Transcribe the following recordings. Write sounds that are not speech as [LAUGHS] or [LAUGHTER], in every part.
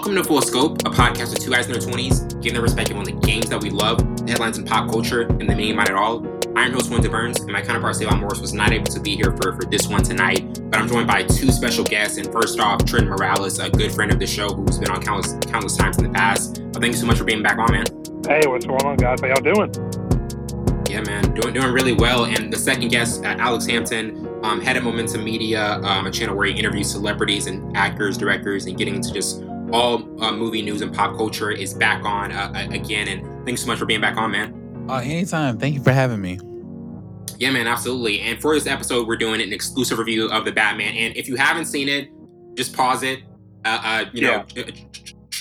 Welcome to Full Scope, a podcast with two guys in their 20s, giving their perspective on the games that we love, the headlines in pop culture, and the meaning behind it all. I'm host Winter Burns, and my counterpart Savon Morris was not able to be here for, for this one tonight, but I'm joined by two special guests. And first off, Trent Morales, a good friend of the show who's been on countless countless times in the past. Thank you so much for being back on, man. Hey, what's going on, guys? How y'all doing? Yeah, man, doing doing really well. And the second guest, uh, Alex Hampton, um, head of Momentum Media, um, a channel where he interviews celebrities and actors, directors, and getting into just all uh, movie news and pop culture is back on uh, again. And thanks so much for being back on, man. Uh, anytime. Thank you for having me. Yeah, man, absolutely. And for this episode, we're doing an exclusive review of the Batman. And if you haven't seen it, just pause it. Uh, uh you know,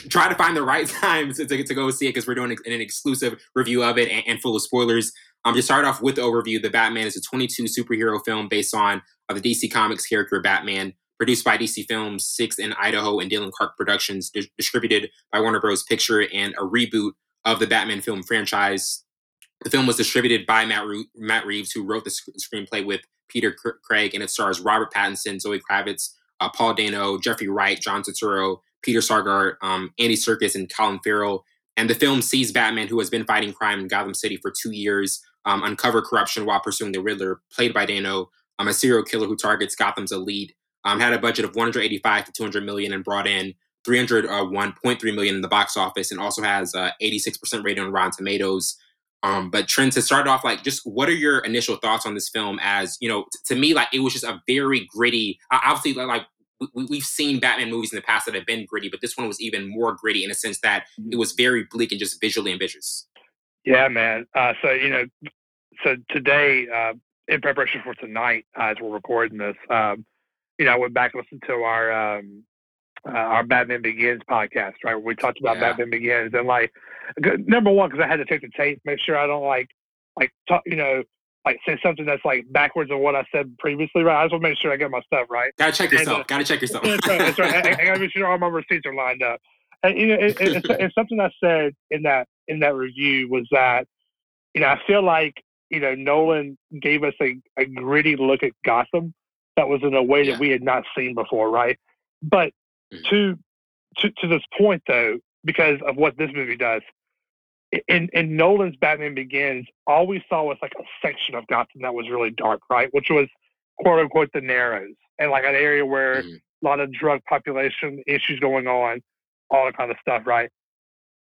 try to find the right [LAUGHS] times to, to go see it because we're doing an exclusive review of it and, and full of spoilers. Um, to start off with the overview, The Batman is a 22 superhero film based on uh, the DC Comics character Batman produced by DC Films, 6th & Idaho, and Dylan Clark Productions, di- distributed by Warner Bros. Picture, and a reboot of the Batman film franchise. The film was distributed by Matt, Matt Reeves, who wrote the sc- screenplay with Peter C- Craig, and it stars Robert Pattinson, Zoe Kravitz, uh, Paul Dano, Jeffrey Wright, John Turturro, Peter Sarsgaard, um, Andy Serkis, and Colin Farrell. And the film sees Batman, who has been fighting crime in Gotham City for two years, um, uncover corruption while pursuing the Riddler, played by Dano, um, a serial killer who targets Gotham's elite um, had a budget of 185 to 200 million and brought in 301.3 million in the box office and also has uh, 86% rating on Rotten Tomatoes. Um, but Trent, to start off, like, just what are your initial thoughts on this film? As you know, t- to me, like, it was just a very gritty. Obviously, like, we, we've seen Batman movies in the past that have been gritty, but this one was even more gritty in a sense that it was very bleak and just visually ambitious. Yeah, man. Uh, so you know, so today, uh, in preparation for tonight, uh, as we're recording this, um, you know, I went back and listened to our um, uh, our Batman Begins podcast, right? Where we talked about yeah. Batman Begins, and like number one, because I had to take the tape, make sure I don't like like talk, you know, like say something that's like backwards of what I said previously, right? I just want to make sure I get my stuff right. Gotta check yourself. And, uh, gotta check yourself. that's right. That's right. I, I, gotta make sure all my receipts are lined up. And you know, it, it, it's, it's something I said in that in that review was that you know I feel like you know Nolan gave us a, a gritty look at Gotham that was in a way yeah. that we had not seen before, right? But mm-hmm. to, to to this point though, because of what this movie does, in in Nolan's Batman Begins, all we saw was like a section of Gotham that was really dark, right? Which was quote unquote the Narrows, and like an area where mm-hmm. a lot of drug population issues going on, all that kind of stuff, right?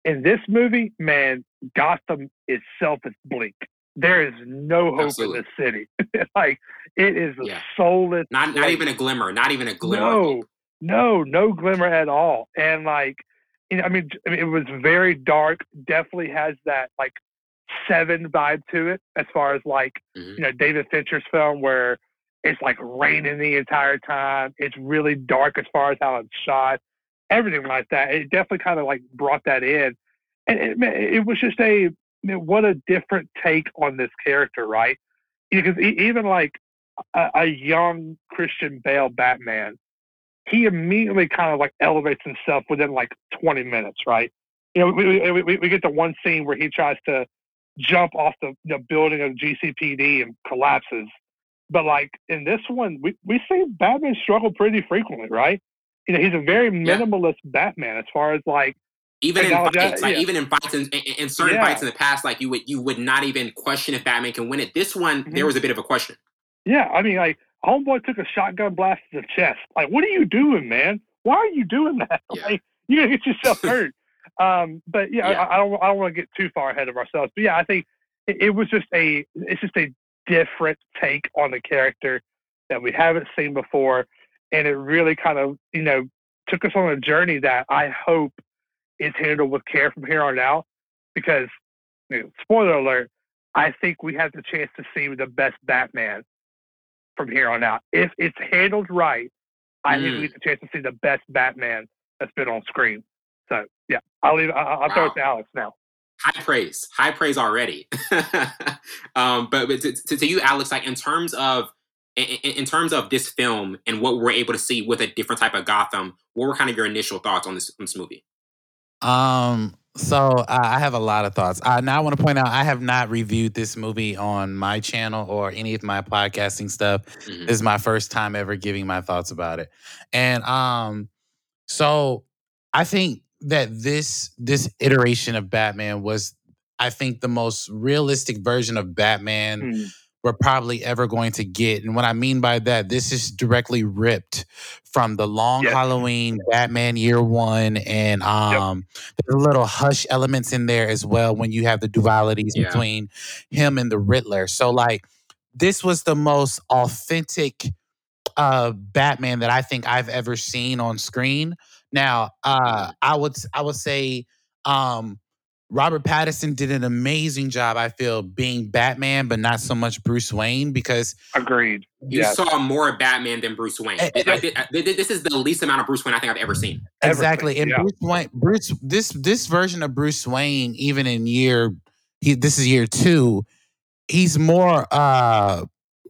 In this movie, man, Gotham itself is bleak there is no hope Absolutely. in this city. [LAUGHS] like it is a soulless. Not not even a glimmer. Not even a glimmer. No, no, no glimmer at all. And like, you know, I mean, it was very dark. Definitely has that like seven vibe to it, as far as like mm-hmm. you know David Fincher's film where it's like raining the entire time. It's really dark as far as how it's shot, everything like that. It definitely kind of like brought that in, and it, it was just a mean, what a different take on this character, right? Because even like a, a young Christian Bale Batman, he immediately kind of like elevates himself within like 20 minutes, right? You know, we, we, we get the one scene where he tries to jump off the, the building of GCPD and collapses. But like in this one, we, we see Batman struggle pretty frequently, right? You know, he's a very minimalist yeah. Batman as far as like even in fights, like yeah. even in fights in, in, in certain yeah. fights in the past, like you would you would not even question if Batman can win it. This one, mm-hmm. there was a bit of a question. Yeah, I mean, like Homeboy took a shotgun blast to the chest. Like, what are you doing, man? Why are you doing that? [LAUGHS] Yeah. Like, you're gonna get yourself [LAUGHS] hurt. um, but yeah, I, I, don't I don't want to get too far ahead of ourselves. But yeah, I think it, it was just a it's just a different take on the character that we haven't seen before, and it really kind of you know took us on a journey that I hope is handled with care from here on out because, you know, spoiler alert, I think we have the chance to see the best Batman from here on out. If it's handled right, I mm. think we have the chance to see the best Batman that's been on screen. So yeah, I'll leave. I'll, I'll wow. throw it to Alex now. High praise, high praise already. [LAUGHS] um, but, but to, to, to, you, Alex, like in terms of in, in, terms of this film and what we're able to see with a different type of Gotham, what were kind of your initial thoughts on this, on this movie? Um, so I have a lot of thoughts. I now I want to point out I have not reviewed this movie on my channel or any of my podcasting stuff. Mm-hmm. This is my first time ever giving my thoughts about it. And um, so I think that this this iteration of Batman was, I think, the most realistic version of Batman Hmm. We're probably ever going to get. And what I mean by that, this is directly ripped from the long Yes. Halloween Batman Year One, and um, there's little hush elements in there as well when you have the dualities Yeah. between him and the Riddler. So like, this was the most authentic uh Batman that I think I've ever seen on screen. Now, uh I would I would say um Robert Pattinson did an amazing job, I feel, being Batman, but not so much Bruce Wayne because Agreed. You Yes. saw more Batman than Bruce Wayne. Th- th- th- th- this is the least amount of Bruce Wayne I think I've ever seen. exactly and yeah. Bruce Wayne Bruce this this version of Bruce Wayne, even in year he this is year two, he's more uh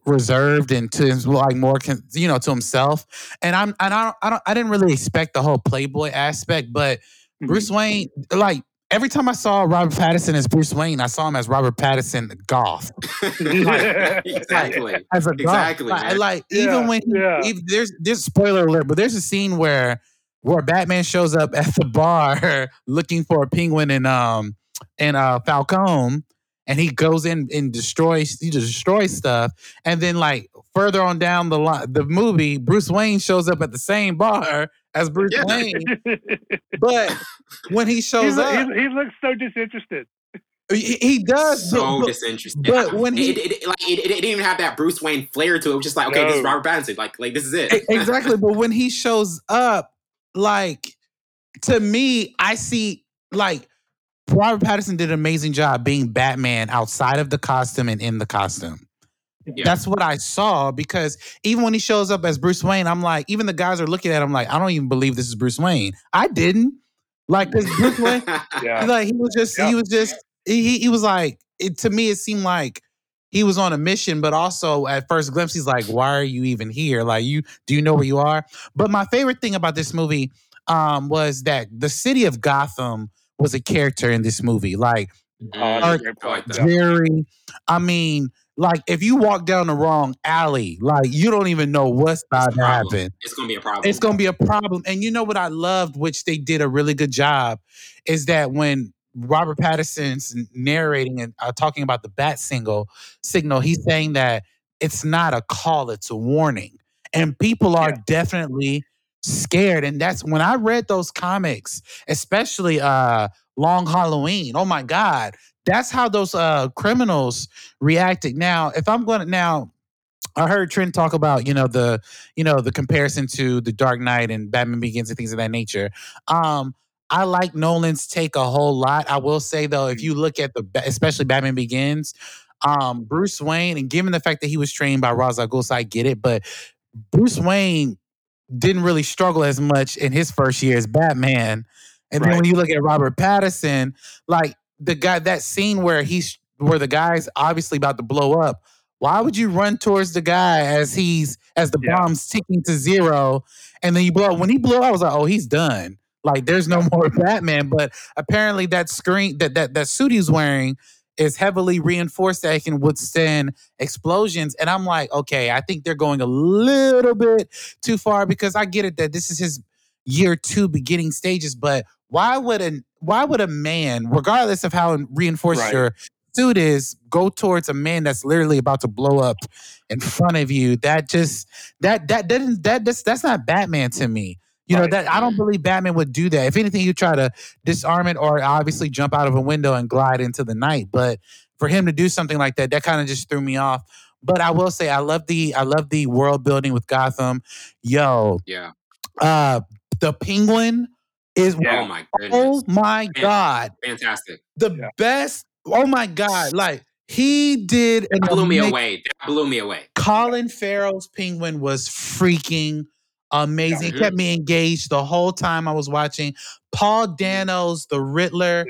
reserved and to like more you know to himself and i'm and i don't, I don't i didn't really expect the whole playboy aspect but Mhm. Bruce Wayne, like every time I saw Robert Pattinson as Bruce Wayne, I saw him as Robert Pattinson the goth. [LAUGHS] exactly. [LAUGHS] As a goth. Exactly, Like, man. like Yeah, even when he, yeah. even- there's there's spoiler alert, but there's a scene where where Batman shows up at the bar [LAUGHS] looking for a penguin and um and uh Falcone. And he goes in and destroys he destroys stuff, and then like further on down the line, the movie, Bruce Wayne shows up at the same bar as Bruce Yeah. Wayne, [LAUGHS] but when he he, shows lo- up, he, he looks so disinterested. he, he does. so but- but- disinterested. but when he- it, it, it- like, it, it didn't even have that Bruce Wayne flair to it. It was just like, okay, this is No. Robert Pattinson. Like, like this is it. Exactly. [LAUGHS] But when he shows up, like to me, I see like Robert Pattinson did an amazing job being Batman outside of the costume and in the costume. Yeah. That's what I saw because even when he shows up as Bruce Wayne, I'm like, even the guys are looking at him like, I don't even believe this is Bruce Wayne. I didn't. Like, this Bruce Wayne, [LAUGHS] Yeah. like he was just Yeah. he was just he he- he was like it to me it seemed like he was on a mission but also at first glimpse he's like why are you even here like you do you know where you are but my favorite thing about this movie um was that the city of gotham was a character in this movie like Oh, that's a Art- great I like point. very i mean like if you walk down the wrong alley like you don't even know what's about to happen It's gonna be a problem. it's to be a problem. And you know what I loved, which they did a really good job, is that when Robert Pattinson's narrating and uh, talking about the bat single signal, he's saying that it's not a call, it's a warning. And people are Yeah. definitely scared. And that's when I read those comics, especially uh Long Halloween. Oh my God. That's how those uh criminals reacted. Now, if I'm gonna now I heard Trent talk about, you know, the, you know, the comparison to the Dark Knight and Batman Begins and things of that nature. Um, I like Nolan's take a whole lot. I will say though, if you look at the, especially Batman Begins, um, Bruce Wayne, and given the fact that he was trained by Ra's al Ghul, I get it, but Bruce Wayne didn't really struggle as much in his first year as Batman. And then when you look at Robert Pattinson, like the guy, that scene where he's where the guy's obviously about to blow up. Why would you run towards the guy as he's as the Yeah. bomb's ticking to zero, and then you blow? up? When he blew, up, I was like, oh, he's done. Like there's no [LAUGHS] more Batman. But apparently that screen that that that suit he's wearing is heavily reinforced that it can withstand explosions. And I'm like, okay, I think they're going a little bit too far because I get it that this is his year two beginning stages, but why would a why would a man, regardless of how reinforced Right. your suit is, go towards a man that's literally about to blow up in front of you? That just that that doesn't that that's, that's not Batman to me. You know Right. that I don't believe Batman would do that. If anything, you try to disarm it or obviously jump out of a window and glide into the night. But for him to do something like that, that kind of just threw me off. But I will say I love the I love the world building with Gotham. Yo, yeah. uh the penguin is Yeah. Oh my goodness. oh my Man. god. Fantastic. The Yeah. best oh my god. Like he did an That blew me away. That blew me away. Colin Farrell's penguin was freaking amazing. It Mhm. kept me engaged the whole time I was watching. Paul Dano's The Riddler.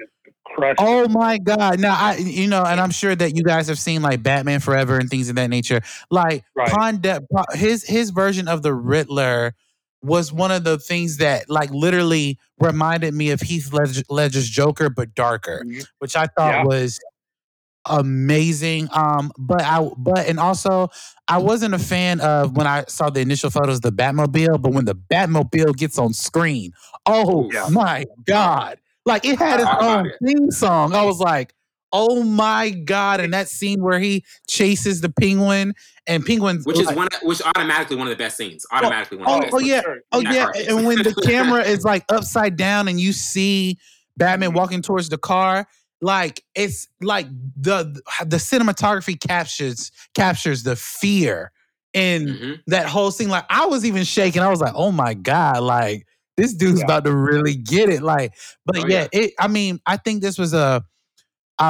Crushed. Oh my god! Now I, you know, and I'm sure that you guys have seen like Batman Forever and things of that nature. Like Right. Ponde- Pa- his his version of the Riddler was one of the things that like literally reminded me of Heath Ledger, Ledger's Joker, but darker, Mhm. which I thought Yeah. was amazing. Um, but I but and also I wasn't a fan of when I saw the initial photos of the Batmobile, but when the Batmobile gets on screen, oh yeah. my god! Like it had its own theme song. I was like, oh my god! And that scene where he chases the penguin and penguins, which is like, one, which automatically one of the best scenes. Automatically oh, one. Oh, oh yeah, oh yeah. And when the [LAUGHS] camera is like upside down and you see Batman mm-hmm. walking towards the car, like it's like the the cinematography captures captures the fear in mm-hmm. that whole scene. Like I was even shaking. I was like, oh my god, like this dude's yeah. about to really get it. Like, but oh, yeah, yeah, it. I mean, I think this was a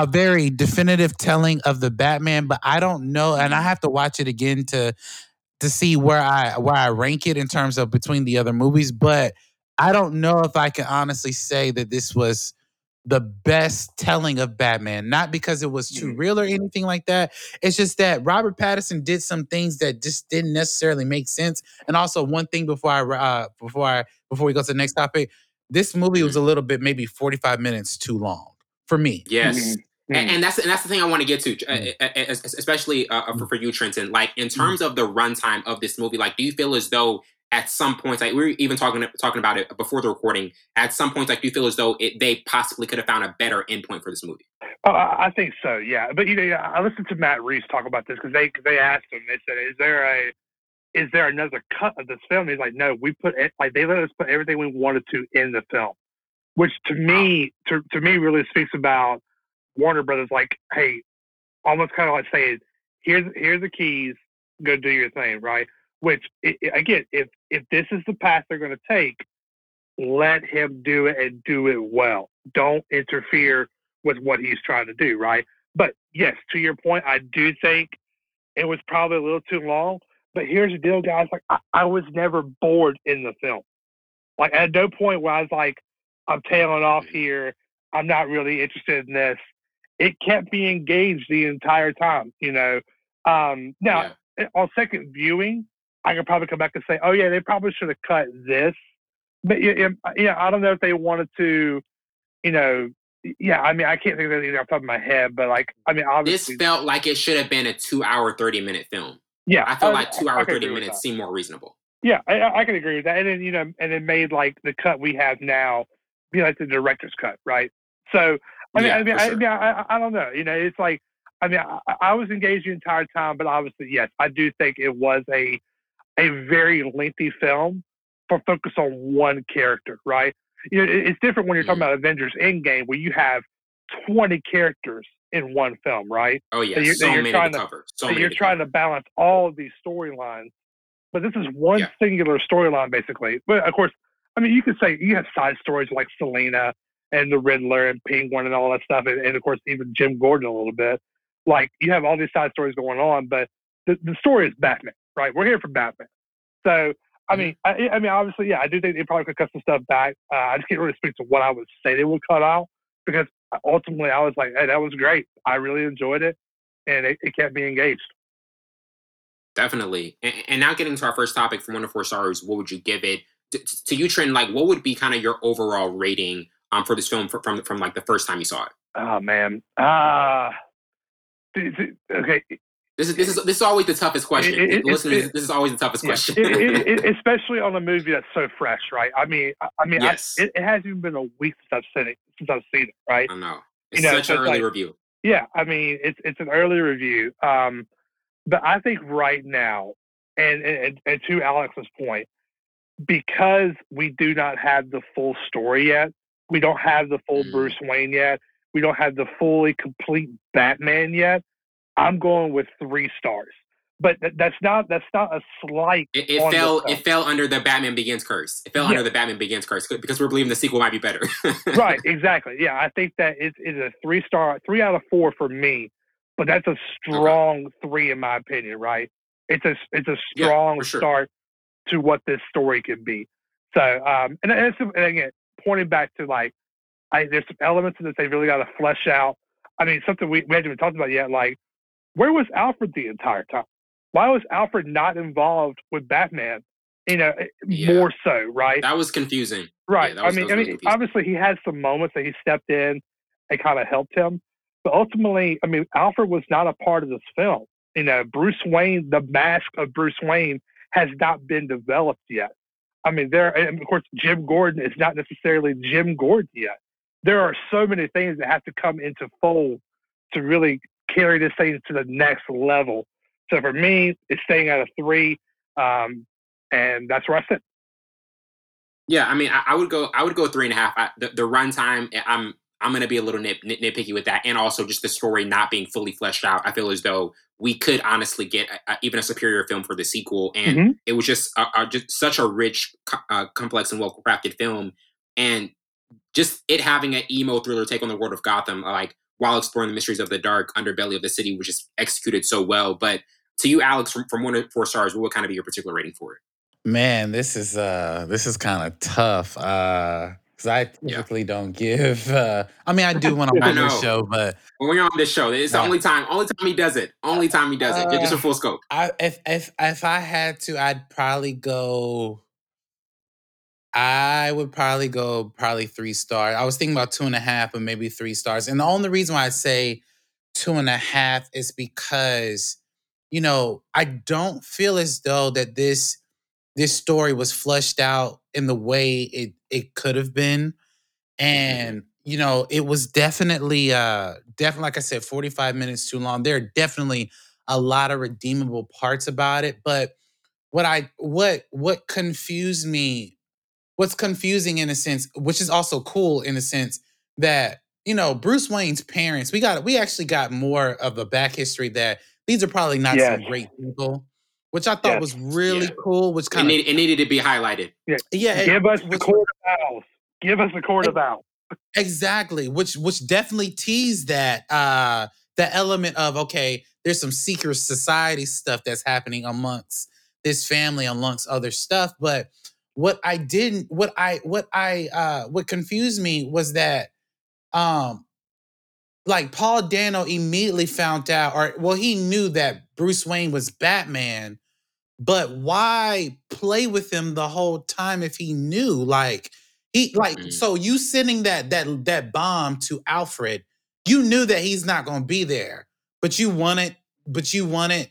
a very definitive telling of the Batman, but I don't know, and I have to watch it again to to see where I where I rank it in terms of between the other movies. But I don't know if I can honestly say that this was the best telling of Batman, not because it was too real or anything like that. It's just that Robert Pattinson did some things that just didn't necessarily make sense. And also, one thing before I uh, before I before we go to the next topic, this movie was a little bit maybe forty five minutes too long for me. Yes. Mm-hmm. And, and, that's and that's the thing I want to get to, mm-hmm. especially uh, for, for you, Trenton. Like in mm-hmm. terms of the runtime of this movie, like do you feel as though at some points, like we were even talking talking about it before the recording, at some points, like do you feel as though it, they possibly could have found a better endpoint for this movie? Oh, I think so, yeah. But you know, I listened to Matt Reeves talk about this because they they asked him. They said, "Is there a is there another cut of this film?" He's like, "No, we put it like they let us put everything we wanted to in the film." Which to me to, to me really speaks about Warner Brothers like, hey, almost kind of like saying, here's here's the keys, go do your thing, right? Which it, again, if if this is the path they're going to take, let him do it and do it well. Don't interfere with what he's trying to do, right? But yes, to your point, I do think it was probably a little too long. But here's the deal, guys. Like I, I was never bored in the film. Like at no point where I was like, I'm tailing off here. I'm not really interested in this. It kept me engaged the entire time, you know. Um, now, yeah. on second viewing, I could probably come back and say, oh, yeah, they probably should have cut this. But, yeah, yeah, I don't know if they wanted to, you know, yeah, I mean, I can't think of anything off the top of my head, but like, I mean, obviously. This felt like it should have been a two hour, 30 minute film. Yeah. I felt I, like two hour, 30 minutes seemed more reasonable. Yeah, I, I can agree with that. And then, you know, and it made like the cut we have now be like the director's cut, right? So I mean, yeah, I mean, I, sure. I, mean I, I, don't know. You know, it's like I mean, I, I, was engaged the entire time, but obviously, yes, I do think it was a a very lengthy film for focus on one character, right? You know, it, it's different when you're talking mm. about Avengers Endgame, where you have 20 characters in one film, right? Oh yeah, so you're, so you're many trying to cover. So, so you're trying to balance all of these storylines, but this is one yeah. singular storyline, basically. But of course, I mean, you could say you have side stories like Selina and the Riddler and Penguin and all that stuff, and, and, of course even Jim Gordon a little bit. Like you have all these side stories going on, but the, the story is Batman, right? We're here for Batman. So I mean, I, I mean, obviously, yeah, I do think they probably could cut some stuff back. Uh, I just can't really speak to what I would say they would cut out because ultimately I was like, hey, that was great. I really enjoyed it, and it, it kept me engaged. Definitely. And, and now getting to our first topic from one of four stars, what would you give it? To, to you, Trent, like what would be kind of your overall rating um, for this film for, from from like the first time you saw it? Oh man, uh, okay. This is this is this is always the toughest question. It, it, Listeners, it, this is always the toughest question, [LAUGHS] especially on a movie that's so fresh, right? I mean, I mean, yes. I, it, hasn't even been a week since I've seen it. Since I've seen it, right? I know it's you know, such an early like, review. Yeah, I mean, it's it's an early review, um, but I think right now, and, and and to Alex's point, because we do not have the full story yet, we don't have the full mm. Bruce Wayne yet, we don't have the fully complete Batman yet. I'm going with three stars, but th- that's not that's not a slight. It, it fell it fell under the Batman Begins curse. It fell yeah. under the Batman Begins curse because we're believing the sequel might be better. right, [LAUGHS] exactly. Yeah, I think that it's, it's a three star, three out of four for me, but that's a strong okay. three in my opinion. Right, it's a it's a strong yeah, sure. start to what this story could be. So, um, and, and, and again, pointing back to like, I, there's some elements of this they really got to flesh out. I mean, something we, we haven't even talked about yet. Like, where was Alfred the entire time? Why was Alfred not involved with Batman? You know, eh, yeah. more so, right? That was confusing. Right. Yeah, was, I mean, I mean, obviously he had some moments that he stepped in and kind of helped him, But ultimately, I mean, Alfred was not a part of this film. You know, Bruce Wayne, the mask of Bruce Wayne has not been developed yet. I mean, there, and of course, Jim Gordon is not necessarily Jim Gordon yet. There are so many things that have to come into fold to really carry this thing to the next level. So for me, it's staying at a three, um, and that's where I sit. Yeah, I mean, I, I, would go. I would go three and a half. I, the, the runtime, eh, I'm I'm going to be a little nit, nit, nitpicky with that, and also just the story not being fully fleshed out. I feel as though we could honestly get a, a, even a superior film for the sequel, and mm-hmm. it was just just such a rich, uh, complex, and well crafted film, and just it having an emo thriller take on the world of Gotham, like while exploring the mysteries of the dark underbelly of the city, was just executed so well. But to you, Alex, from, from one to four stars, what would kind of be your particular rating for it? Man, this is uh this is kind of tough. Uh because I typically yeah. don't give. Uh, I mean, I do when I'm [LAUGHS] on this show, but when we're on this show, it's the only time. Only time he does it. Only time he does it. Uh, just a full scope. I, if if if I had to, I'd probably go. I would probably go probably three stars. I was thinking about two and a half, but maybe three stars. And the only reason why I say two and a half is because, you know, I don't feel as though that this this story was flushed out in the way it it could have been. Mm-hmm. And you know, it was definitely uh definitely like I said 45 minutes too long. There are definitely a lot of redeemable parts about it, but what I what what confused me what's confusing in a sense, which is also cool in a sense that you know Bruce Wayne's parents. We got we actually got more of a back history that these are probably not yes. some great people, which I thought yes. was really yeah. cool. Which kind of it, it, needed to be highlighted. Yeah, yeah. Give us the court of owls. Give us the court of owls. Exactly, which which definitely teased that uh the element of okay, there's some secret society stuff that's happening amongst this family, amongst other stuff, but what I didn't, what I, what I, uh, what confused me was that, um, like Paul Dano immediately found out, or well, he knew that Bruce Wayne was Batman, but why play with him the whole time if he knew? Like he, like, mm-hmm. so you sending that that that bomb to Alfred, you knew that he's not going to be there, but you wanted, but you wanted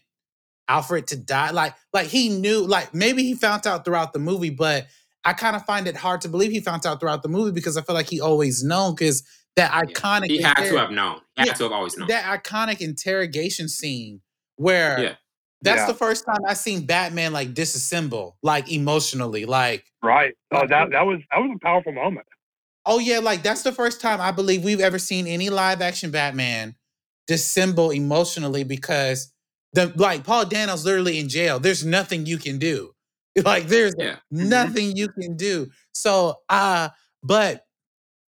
Alfred to die. Like, like he knew, like maybe he found out throughout the movie, but I kind of find it hard to believe he found out throughout the movie because I feel like he always known because that iconic He had to have known. He had yeah, to have always known. That iconic interrogation scene where yeah. That's yeah. the first time I seen Batman like disassemble, like emotionally. Like Right. Oh, that that was that was a powerful moment. Oh yeah, like that's the first time I believe we've ever seen any live action Batman dissemble emotionally because the like Paul Dano's literally in jail. There's nothing you can do. [LAUGHS] Like there's yeah. Mm-hmm. nothing you can do. So uh but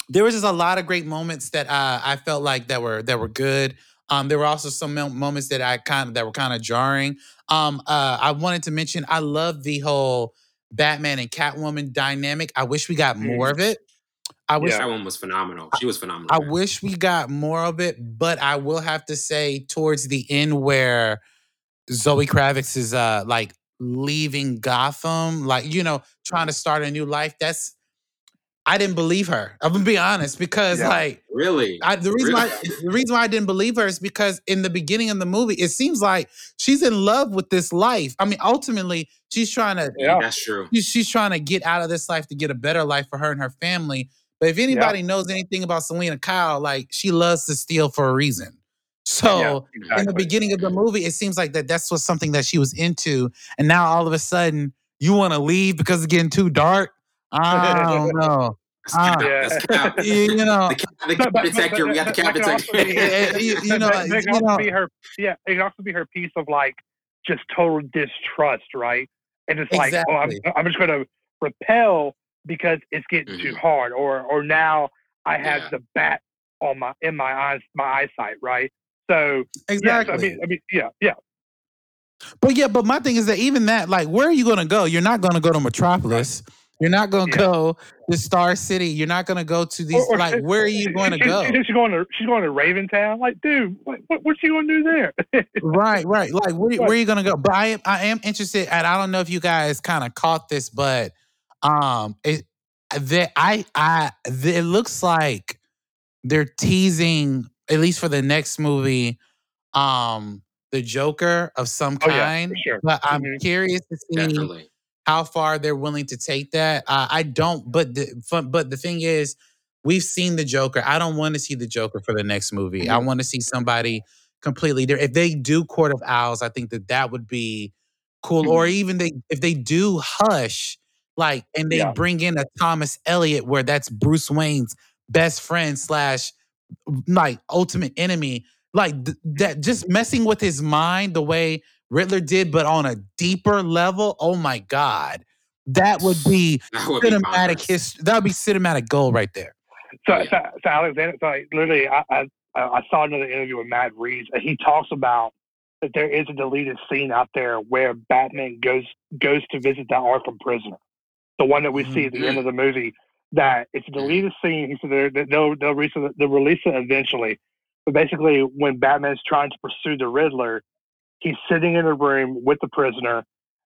there was just a lot of great moments that uh, I felt like that were that were good. Um, there were also some moments that I kind of that were kind of jarring. Um, uh, I wanted to mention I love the whole Batman and Catwoman dynamic. I wish we got more mm. of it. I wish yeah. that one was phenomenal. She was phenomenal. I, I wish we got more of it, but I will have to say towards the end where Zoe Kravitz is uh like leaving Gotham, like you know, trying to start a new life. That's I didn't believe her. I'm gonna be honest because yeah. like really, I, the reason really? why the reason why I didn't believe her is because in the beginning of the movie, it seems like she's in love with this life. I mean, ultimately, she's trying to. Yeah, that's true. She's, she's trying to get out of this life to get a better life for her and her family. But if anybody yeah. knows anything about Selina Kyle, like she loves to steal for a reason. So yeah, exactly. in the beginning of the movie, it seems like that that's was something that she was into, and now all of a sudden you want to leave because it's getting too dark. I don't know. Uh, yeah. you, know, the, the cap detector. We got the cap detector. you, you [LAUGHS] know, it can also be her. Yeah, it can also be her piece of like just total distrust, right? And it's exactly. like, oh, I'm, I'm just going to repel because it's getting mm-hmm. too hard, or or now I have yeah. the bat on my in my eyes, my eyesight, right? So exactly. I mean, I mean, yeah, yeah. But yeah, but my thing is that even that, like, where are you going to go? You're not going to go to Metropolis. Right. You're not going to yeah. go to Star City. You're not going to go to these. Or, or like, where are you going to go? She's going to she's going to Raventown. Like, dude, what, what's she going to do there? [LAUGHS] right, right. Like, where, where are you going to go? But I am I am interested, and I don't know if you guys kind of caught this, but um, it that I I it looks like they're teasing at least for the next movie, um, the Joker of some kind. Oh, yeah, sure. But I'm mm-hmm. curious to see Definitely. How far they're willing to take that. Uh, I don't, but the but the thing is, we've seen the Joker. I don't want to see the Joker for the next movie. Mm-hmm. I want to see somebody completely different. If they do Court of Owls, I think that that would be cool. Mm-hmm. Or even they if they do Hush, like, and they yeah. bring in a Thomas Elliot, where that's Bruce Wayne's best friend slash like ultimate enemy. Like th- that, just messing with his mind the way Riddler did, but on a deeper level. Oh my god, that would be [LAUGHS] that would cinematic history. That would be cinematic gold right there. So, yeah. so, so Alexander, so literally, I, I I saw another interview with Matt Reeves, and he talks about that there is a deleted scene out there where Batman goes goes to visit the Arkham prisoner, the one that we mm-hmm. see at the end of the movie. That it's a deleted scene. He said they'll they'll release it, they'll release it eventually. But basically, when Batman's trying to pursue the Riddler, he's sitting in a room with the prisoner,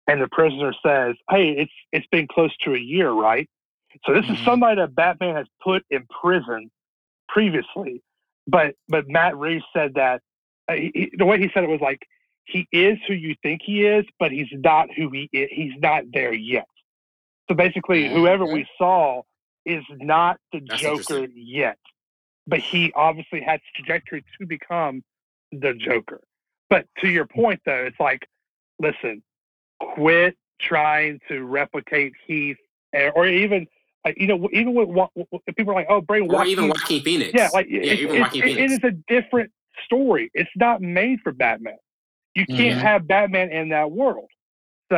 and the prisoner says, "Hey, it's it's been close to a year, right?" So this mm-hmm. is somebody that Batman has put in prison previously. But but Matt Reeves said that uh, he, the way he said it was like he is who you think he is, but he's not who he is. He's not there yet. So basically, mm-hmm. whoever we saw is not the That's Joker yet, but he obviously has trajectory to become the Joker. But to your point, though, it's like, listen, quit trying to replicate Heath, or even you know, even with people are like, "Oh, bring Joaquin, even Joaquin Phoenix." Yeah, like yeah, it, even it, Joaquin it, Phoenix. it is a different story. It's not made for Batman. You can't mm-hmm. have Batman in that world. So,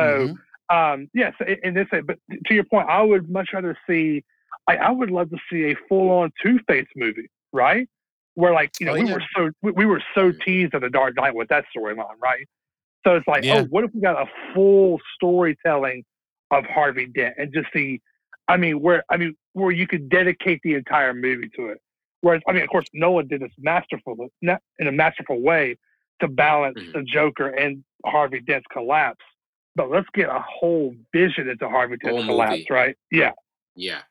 mm-hmm. um, yes, and this, but to your point, I would much rather see. I, I would love to see a full-on Two Face movie, right? Where like you know oh, we were so we, we, were so teased at the Dark Knight with that storyline, right? So it's like, yeah. oh, what if we got a full storytelling of Harvey Dent and just see I mean, where I mean, where you could dedicate the entire movie to it. Whereas, I mean, of course, Nolan did this masterful, in a masterful way to balance mm-hmm. the Joker and Harvey Dent's collapse. But let's get a whole vision into Harvey Dent's whole collapse, movie. right? Yeah. Yeah.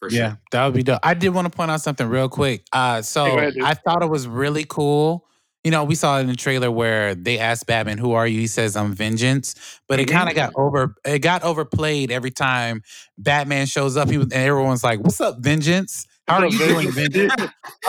For sure. Yeah, that would be dope. I did want to point out something real quick. Uh, so hey, ahead, I thought it was really cool you know, we saw in the trailer where they asked Batman, "Who are you?" He says, "I'm Vengeance," but it kind of got over. It got overplayed every time Batman shows up. He was, and everyone's like, "What's up, Vengeance?" How are you doing, Vengeance?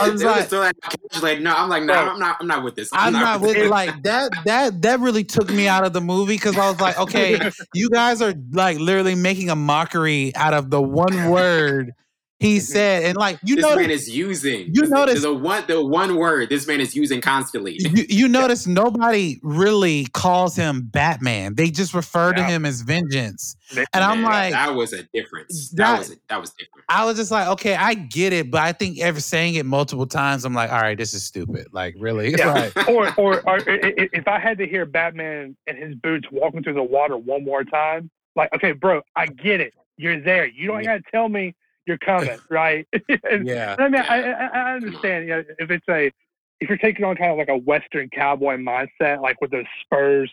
I was like, like, no, I'm like, no, I'm not, I'm not with this. I'm, I'm not, with, with like that. That that really took me out of the movie because I was like, okay, [LAUGHS] you guys are like literally making a mockery out of the one word he mm-hmm. said, and like you know, this notice, man is using. You notice the one the one word this man is using constantly. You, you [LAUGHS] notice nobody really calls him Batman. They just refer to him as Vengeance. And I'm like, that was a difference. That, that was a, that was different. I was just like, okay, I get it, but I think ever saying it multiple times, I'm like, all right, this is stupid. Like, really? [LAUGHS] Yeah. Right. or, or, or if I had to hear Batman in his boots walking through the water one more time, like, okay, bro, I get it. You're there. You don't yeah. got to tell me you're coming, [LAUGHS] right? [LAUGHS] yeah. I mean, I, I understand. You know, if it's a if you're taking on kind of like a Western cowboy mindset, like with those spurs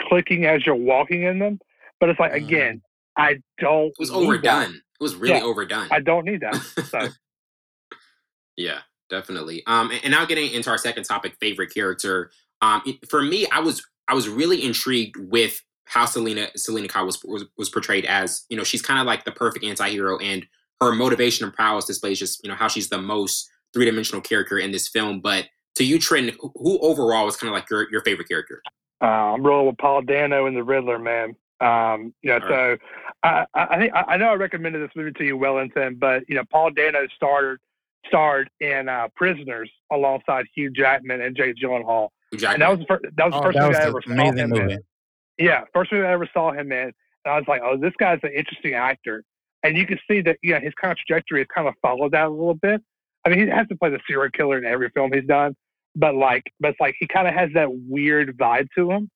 clicking as you're walking in them, but it's like mm. again, I don't. It was overdone. That. It was really yeah, overdone. I don't need that. [LAUGHS] So. yeah, definitely. Um, and, and, now getting into our second topic, favorite character. Um, for me, I was I was really intrigued with how Selina Selina Kyle was, was was portrayed as. You know, she's kind of like the perfect anti-hero and her motivation and prowess displays just you know how she's the most three dimensional character in this film. But to you, Trent, who overall was kind of like your, your favorite character? Uh, I'm rolling with Paul Dano and the Riddler, man. Um, you know, All so right. I, I think I know I recommended this movie to you, Wellington, but you know, Paul Dano starred starred in uh, Prisoners alongside Hugh Jackman and Jake Gyllenhaal. And that was the first, that was the oh, first movie I ever saw him movie. in. Yeah, first movie I ever saw him in. And I was like, oh, this guy's an interesting actor and you can see that yeah, his kind of trajectory has kind of followed that a little bit. I mean, he has to play the serial killer in every film he's done, but like, but it's like he kind of has that weird vibe to him,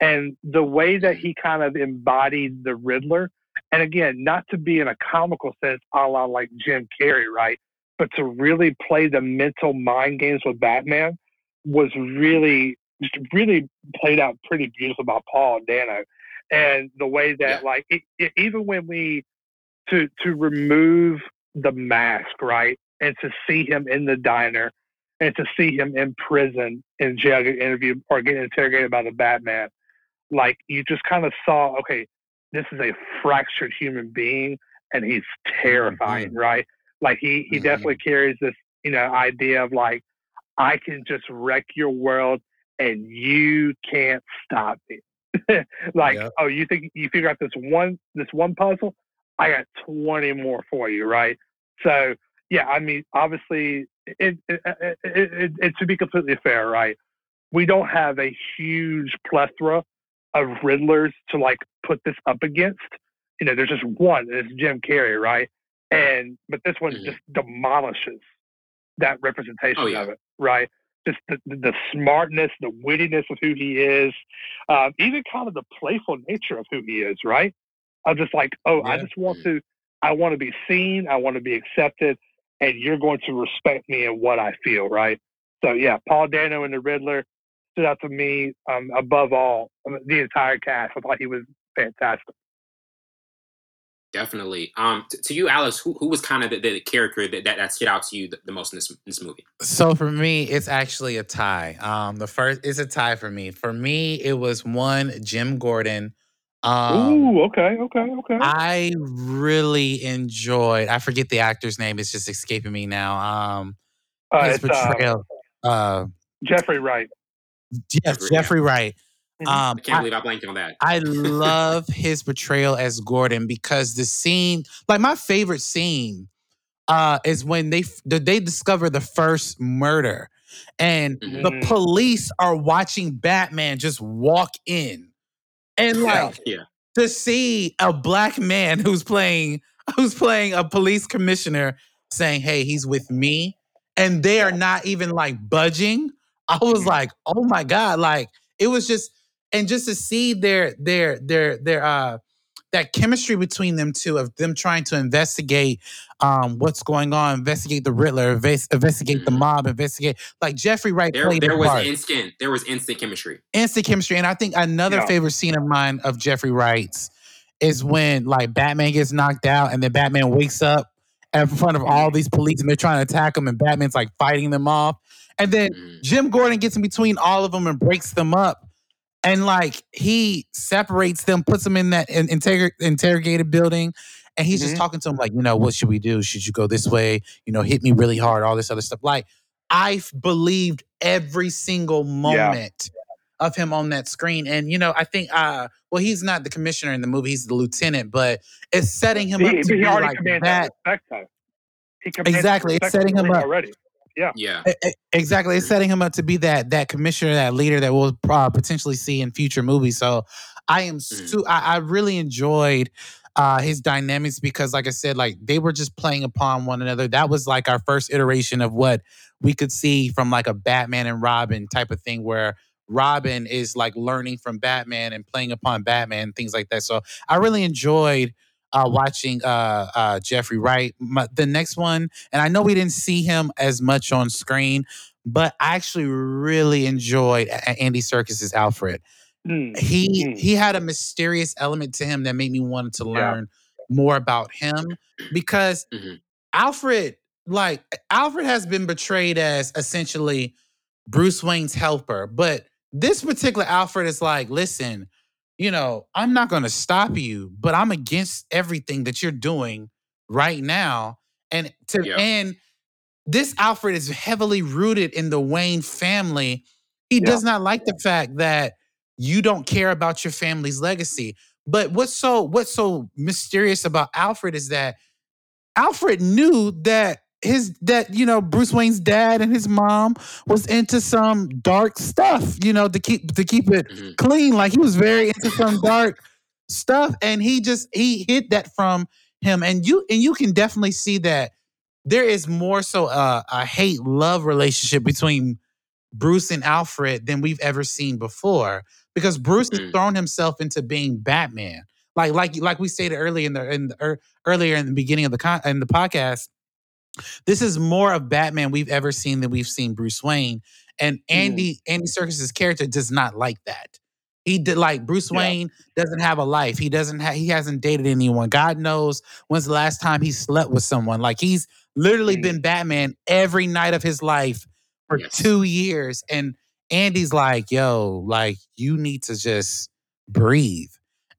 and the way that he kind of embodied the Riddler, and again, not to be in a comical sense, a la like Jim Carrey, right? But to really play the mental mind games with Batman was really, just really played out pretty beautiful by Paul Dano, and the way that yeah. like it, it, even when we to to remove the mask, right, and to see him in the diner, and to see him in prison in jail get interviewed or getting interrogated by the Batman, like you just kind of saw, okay, this is a fractured human being and he's terrifying, mm-hmm. right? Like he he mm-hmm. definitely carries this, you know, idea of like I can just wreck your world and you can't stop me. [LAUGHS] like, yep. oh, you think you figure out this one this one puzzle? I got 20 more for you, right? So, yeah, I mean, obviously, it, it, it, it, it to be completely fair, right? We don't have a huge plethora of Riddlers to like put this up against. You know, there's just one, and it's Jim Carrey, right? And but this one mm-hmm. just demolishes that representation oh, yeah. of it, right? Just the, the, smartness, the wittiness of who he is, um, even kind of the playful nature of who he is, right? I'm just like, oh, yeah. I just want to, I want to be seen, I want to be accepted, and you're going to respect me and what I feel, right? So yeah, Paul Dano and the Riddler stood out to me um, above all the entire cast. I thought he was fantastic. Definitely. Um, t- to you, Alice, who, who was kind of the, the character that, that, that stood out to you the, the, most in this this movie? So for me, it's actually a tie. Um, the first is a tie for me. For me, it was one Jim Gordon. Um, Ooh, okay, okay, okay. I really enjoyed. I forget the actor's name; it's just escaping me now. Um, uh, his uh, portrayal. Uh, uh, Jeffrey Wright. Yes, Jeffrey, Jeffrey yeah. Wright. Mm-hmm. Um, I can't believe I blanked on that. I [LAUGHS] love his portrayal as Gordon because the scene, like my favorite scene, uh, is when they they discover the first murder, and mm-hmm. the police are watching Batman just walk in, and like yeah. to see a black man who's playing [LAUGHS] who's playing a police commissioner saying, "Hey, he's with me," and they are not even like budging. I was mm-hmm. like, "Oh my god!" Like it was just and just to see their their their their uh that chemistry between them two of them trying to investigate um, what's going on, investigate the Riddler, investigate the mm-hmm. mob, investigate like Jeffrey Wright there. There was part. instant, there was instant chemistry, instant chemistry, and I think another yeah. favorite scene of mine of Jeffrey Wright's is when like Batman gets knocked out and then Batman wakes up in front of all mm-hmm. these police and they're trying to attack him and Batman's like fighting them off, and then mm. Jim Gordon gets in between all of them and breaks them up and like he separates them, puts them in that interrog- interrogated building, and he's mm-hmm. just talking to them like, you know, what should we do? Should you go this way? You know, hit me really hard, all this other stuff. Like I believed every single moment yeah. of him on that screen, and you know, I think, uh, well, he's not the commissioner in the movie; he's the lieutenant, but it's setting him he, up to be like that. that exactly, it's setting him up already. Yeah. Yeah. Exactly. It's setting him up to be that that commissioner, that leader that we'll uh, potentially see in future movies. So I am mm-hmm. stu- I, I really enjoyed uh his dynamics because like I said, like they were just playing upon one another. That was like our first iteration of what we could see from like a Batman and Robin type of thing where Robin is like learning from Batman and playing upon Batman, things like that. So I really enjoyed uh, watching uh, uh, Jeffrey Wright. My, the next one, and I know we didn't see him as much on screen, but I actually really enjoyed Andy Serkis's Alfred. Mm. He mm. he had a mysterious element to him that made me want to learn yeah. more about him because mm-hmm. Alfred, like Alfred, has been portrayed as essentially Bruce Wayne's helper, but this particular Alfred is like, listen, you know, I'm not going to stop you, but I'm against everything that you're doing right now. And to yeah. and this Alfred is heavily rooted in the Wayne family. He yeah. does not like the fact that you don't care about your family's legacy. But what's so what's so mysterious about Alfred is that Alfred knew that his that you know Bruce Wayne's dad and his mom was into some dark stuff, you know, to keep to keep it mm-hmm. clean. Like he was very into some dark stuff, and he just he hid that from him, and you and you can definitely see that there is more so a, a hate love relationship between Bruce and Alfred than we've ever seen before, because Bruce mm-hmm. has thrown himself into being Batman. Like like like we stated earlier in the in the, er, earlier in the beginning of the con, in the podcast this is more of Batman we've ever seen than we've seen Bruce Wayne. And mm. Andy mm. Andy Serkis's character does not like that. He did like Bruce yeah. Wayne doesn't have a life. He doesn't have he hasn't dated anyone. God knows when's the last time he slept with someone. Like he's literally mm. been Batman every night of his life for Yes. two years, and Andy's like, "Yo, like you need to just breathe."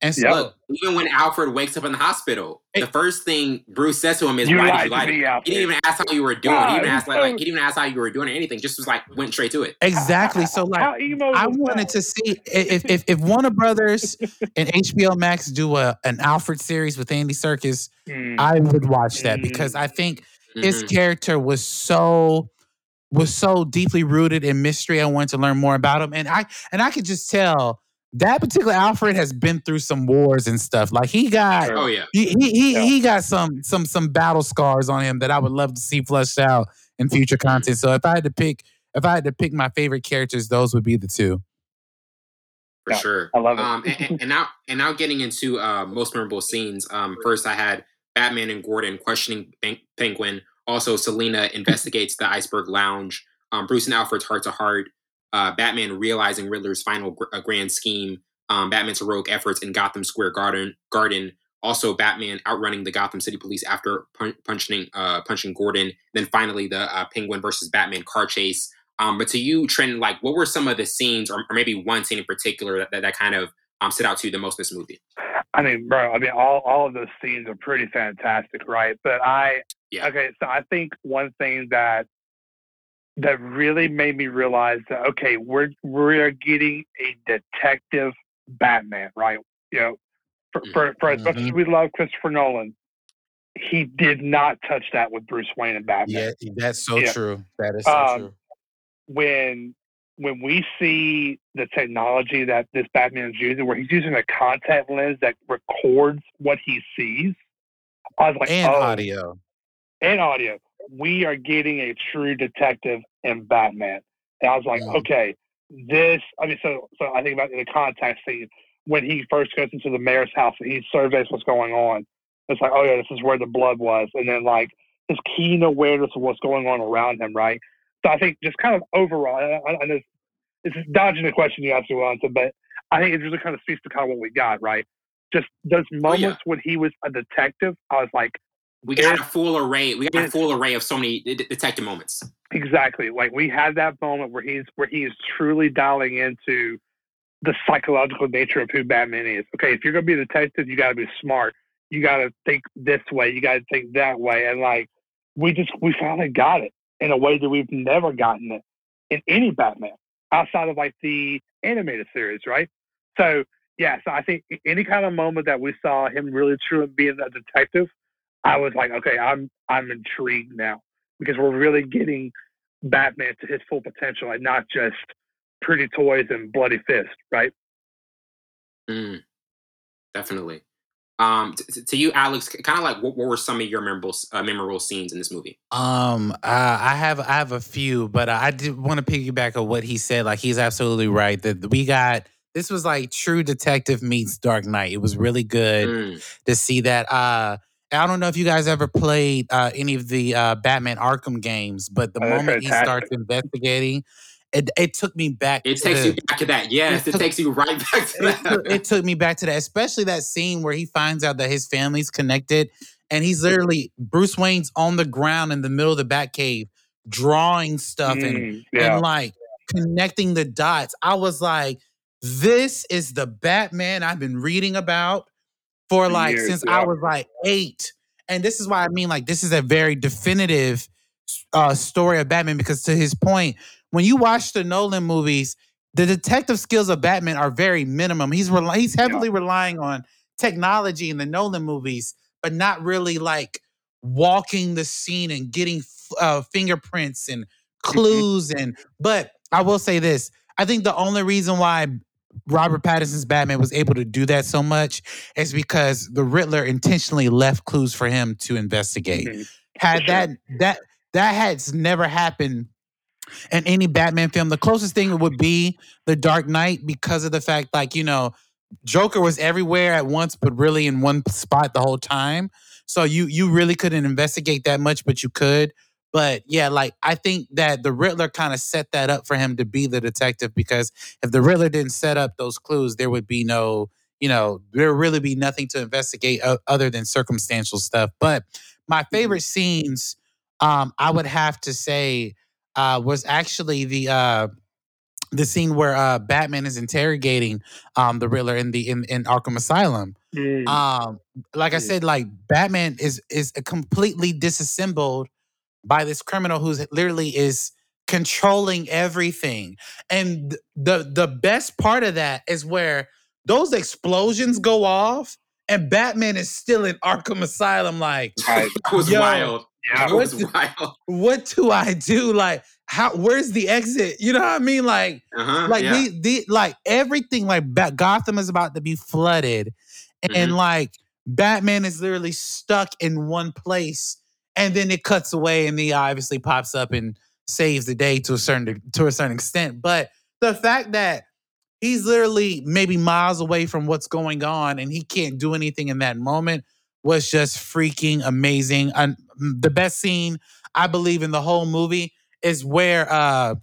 And so, Yep. Look, even when Alfred wakes up in the hospital, the first thing Bruce says to him is, You "Why lied did you lie to me, me?" Alfred. He didn't even ask how you were doing. he God, didn't ask like, like he didn't even ask how you were doing or anything. Just was like went straight to it. exactly. So, like, I wanted that? to see if if if Warner Brothers and HBO Max do a an Alfred series with Andy Serkis, Mm. I would watch that Mm. because I think his Mhm. character was so was so deeply rooted in mystery. I wanted to learn more about him, and I and I could just tell that particular Alfred has been through some wars and stuff. Like he got Oh yeah. he he he, Yeah. he got some some some battle scars on him that I would love to see flushed out in future content. So if I had to pick if I had to pick my favorite characters, those would be the two. for Yeah, sure. I love it. Um, and, and- and now and now getting into uh, most memorable scenes. Um, first, I had Batman and Gordon questioning Pen- Penguin. Also, Selina [LAUGHS] investigates the Iceberg Lounge. Um, Bruce and Alfred's heart to heart. Uh, Batman realizing Riddler's final gr- uh, grand scheme. Um, Batman's heroic efforts in Gotham Square Garden. Garden. Also, Batman outrunning the Gotham City Police after pun- punching uh, punching Gordon. Then finally, the uh, Penguin versus Batman car chase. Um, but to you, Trent, like what were some of the scenes, or, or maybe one scene in particular that, that, that kind of um, stood out to you the most in this movie? I mean, bro, I mean, all, all of those scenes are pretty fantastic, right? But I, Yeah. okay, so I think one thing that that really made me realize that okay, we're we're getting a detective Batman, right? You know, for for, for as much as Mhm. we love Christopher Nolan, he did not touch that with Bruce Wayne and Batman. Yeah, that's so true. That is so Um, true. when when we see the technology that this Batman is using, where he's using a contact lens that records what he sees, I was like, And oh, audio. and audio. We are getting a true detective in Batman. And I was like, Mhm. okay, this. I mean, so so I think about the contact scene when he first goes into the mayor's house and he surveys what's going on. It's like, oh yeah, this is where the blood was, and then like his keen awareness of what's going on around him, right? So I think just kind of overall, I, I, know this is dodging the question you asked me onto, but I think it really kind of speaks to kind of what we got, right? Just those moments when he was a detective, I was like, We got a full array. We got a full array of so many de- de- detective moments. Exactly. Like we had that moment where he's where he is truly dialing into the psychological nature of who Batman is. Okay, if you're gonna be a detective, you gotta be smart. You gotta think this way, you gotta think that way. And like we just we finally got it in a way that we've never gotten it in any Batman outside of like the animated series, right? So yeah, so I think any kind of moment that we saw him really truly being a detective, I was like, okay, I'm I'm intrigued now because we're really getting Batman to his full potential and not just pretty toys and bloody fist, right? Mm, definitely. Um, t- t- to you, Alex, kind of like what, what were some of your memorable uh, memorable scenes in this movie? Um, uh, I have I have a few, but I did want to piggyback on what he said. Like he's absolutely right that we got this was like True Detective meets Dark Knight. It was really good Mm, to see that. Uh, I don't know if you guys ever played uh, any of the uh, Batman Arkham games, but the Oh, moment he fantastic. starts investigating, it it took me back. it to takes the- you back to that. Yes, it it, takes you right back to it took, that. it took me back to that, especially that scene where he finds out that his family's connected, and he's literally Bruce Wayne's on the ground in the middle of the Batcave drawing stuff and Mm, yeah. and like connecting the dots. I was like, this is the Batman I've been reading about for like Years, since yeah. I was like eight. And this is why I mean, like, this is a very definitive uh, story of Batman because, to his point, when you watch the Nolan movies, the detective skills of Batman are very minimum. He's rel- he's heavily relying on technology in the Nolan movies, but not really like walking the scene and getting f- uh, fingerprints and clues. And but I will say this: I think the only reason why Robert Pattinson's Batman was able to do that so much is because the Riddler intentionally left clues for him to investigate. Mhm. Had sure. that that that has never happened in any Batman film. The closest thing would be The Dark Knight because of the fact, like you know, Joker was everywhere at once, but really in one spot the whole time. So you you really couldn't investigate that much, but you could. But yeah, like I think that the Riddler kind of set that up for him to be the detective because if the Riddler didn't set up those clues, there would be no, you know, there would really be nothing to investigate other than circumstantial stuff. But my favorite scenes, um, I would have to say, uh, was actually the uh, the scene where uh, Batman is interrogating um, the Riddler in the in, in Arkham Asylum. Mm. Um, like I said, like Batman is is completely disassembled by this criminal who's literally is controlling everything. And the the best part of that is where those explosions go off and Batman is still in Arkham Asylum like Right. That was wild. Yeah. That was wild. what do I do? Like how where's the exit? You know what I mean? Like Uh-huh. like yeah. the, the like everything like Gotham is about to be flooded and Mhm. like Batman is literally stuck in one place and then it cuts away and he obviously pops up and saves the day to a certain to a certain extent. But the fact that he's literally maybe miles away from what's going on and he can't do anything in that moment was just freaking amazing. And the best scene I believe in the whole movie is where uh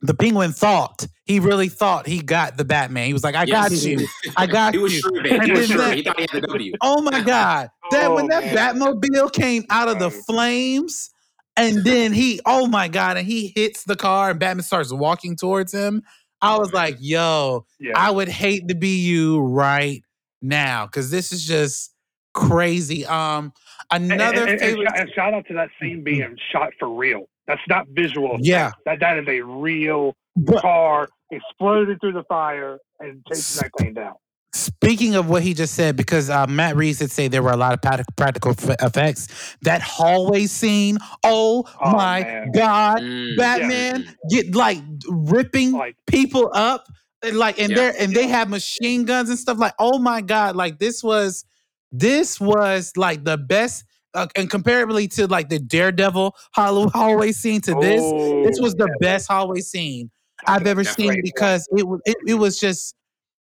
the penguin thought he really thought he got the Batman. He was like, "I got you, I [LAUGHS] got you. he was you." sure, man. He was then sure. that- He thought he had the W. Oh my god! That when Oh, that man. Batmobile came out of the flames, and then he, oh my god, and he hits the car, and Batman starts walking towards him. I was man. like, "Yo, Yeah. I would hate to be you right now because this is just crazy." Um, another and, and, favorite. and, and shout out to that scene being shot for real. That's not visual. Yeah. That that is a real But- car exploding through the fire and chasing that thing down. Speaking of what he just said, because uh, Matt Reeves did say there were a lot of practical f- effects. That hallway scene, oh, Oh, my man. god, Mm. Batman Mm. get like ripping Like people up, and like and Yeah. they're and they have machine guns and stuff. Like, oh my god, like this was this was like the best, uh, and comparably to like the Daredevil [LAUGHS] hallway scene to this, this oh, was the yeah, best hallway scene I've ever seen because it was it, it was just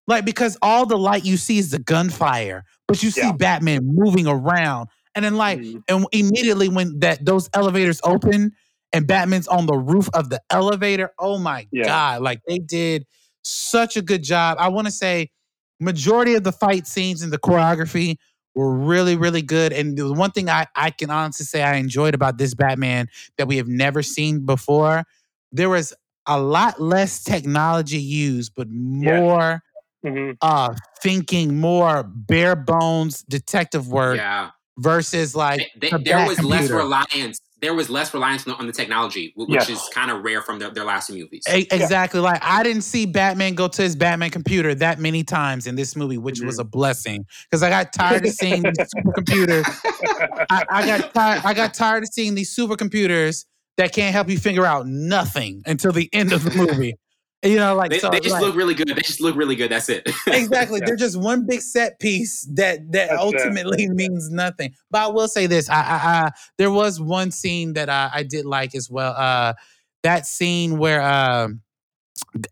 like because all the light you see is the gunfire, but you see Yeah. Batman moving around, and then like Mhm. and immediately when that those elevators open and Batman's on the roof of the elevator, oh my Yeah. god! Like they did such a good job. I want to say majority of the fight scenes and the choreography were really really good. And the one thing I I can honestly say I enjoyed about this Batman that we have never seen before, there was a lot less technology used, but Yes. more Mhm. uh thinking, more bare bones detective work Yeah. versus like They- the there Bat was less reliance. There was less reliance on the, on the technology, which Yes. is kind of rare from their, their last few movies. E- exactly. Like I didn't see Batman go to his Batman computer that many times in this movie, which was a blessing. Because I got tired of seeing these supercomputers. [LAUGHS] I, I got tired. I got tired of seeing these supercomputers that can't help you figure out nothing until the end of the movie. You know, like They, so, they just like- look really good. They just look really good. That's it. [LAUGHS] exactly. Yeah. They're just one big set piece that that That's it. ultimately means nothing. But I will say this: I, I, I there was one scene that I, I did like as well. Uh, that scene where uh,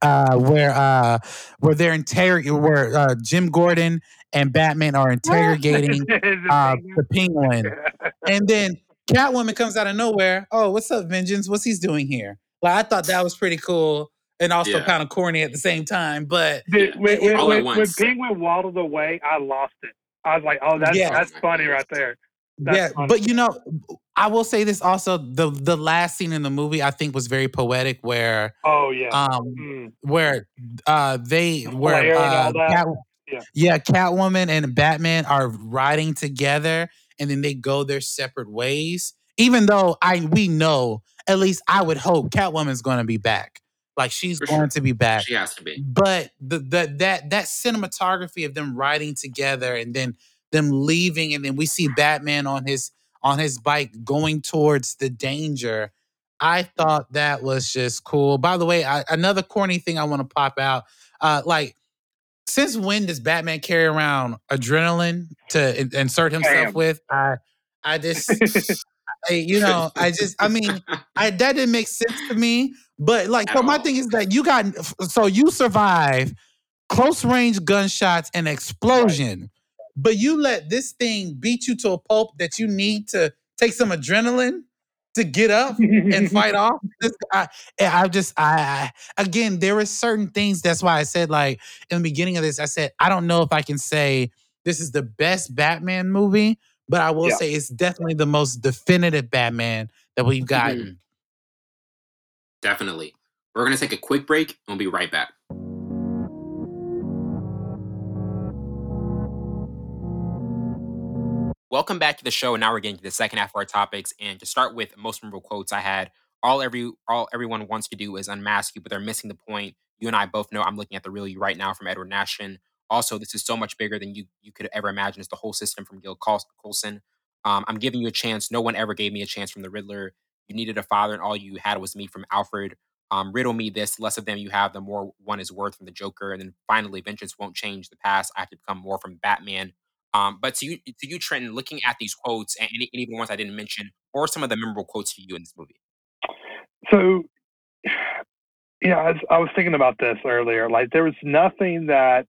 uh, where uh, where they're interrogating, where uh, Jim Gordon and Batman are [LAUGHS] interrogating uh, the Penguin, [LAUGHS] and then Catwoman comes out of nowhere. Oh, what's up, Vengeance? What's he's doing here? Like I thought that was pretty cool and also Yeah. kind of corny at the same time. But The- Yeah. when, when, All at when, when. Penguin waddled away, I lost it. I was like, "Oh, that's Yeah. that's funny right there." That's yeah, funny. but you know, I will say this also: the the last scene in the movie I think was very poetic, where Oh yeah. um Mm. where uh they where uh, all. Cat, Yeah. yeah, Catwoman and Batman are riding together, and then they go their separate ways. Even though I we know, at least I would hope Catwoman's going to be back. Like she's For going sure. to be back. she has to be. But the, the that that cinematography of them riding together and then them leaving, and then we see Batman on his on his bike going towards the danger. I thought that was just cool. By the way, I, another corny thing I want to pop out. Uh, like, since when does Batman carry around adrenaline to in- insert himself Bam. with? I I just [LAUGHS] I, you know, I just, I mean, I that didn't make sense to me. But like, so my thing is that you got, so you survive close range gunshots and explosion, but you let this thing beat you to a pulp that you need to take some adrenaline to get up and [LAUGHS] fight off. This, guy. I, I just, I, I, again, there were certain things. That's why I said, like, in the beginning of this, I said, I don't know if I can say this is the best Batman movie, but I will Yeah. say it's definitely the most definitive Batman that we've gotten. Mm-hmm. Definitely. We're going to take a quick break and we'll be right back. Welcome back to the show. And now we're getting to the second half of our topics. And to start with most memorable quotes I had, all every all everyone wants to do is unmask you, but they're missing the point. You and I both know I'm looking at the real you right now from Edward Nashton. Also, this is so much bigger than you you could ever imagine. It's the whole system from Gil Colson. Um, I'm giving you a chance. No one ever gave me a chance from the Riddler. You needed a father, and all you had was me from Alfred. Um, riddle me this. Less of them you have, the more one is worth from the Joker. And then finally, vengeance won't change the past. I have to become more from Batman. Um, but to you, to you, Trenton, looking at these quotes and, and even ones I didn't mention, or some of the memorable quotes to you in this movie? So, yeah, I was, I was thinking about this earlier. Like, there was nothing that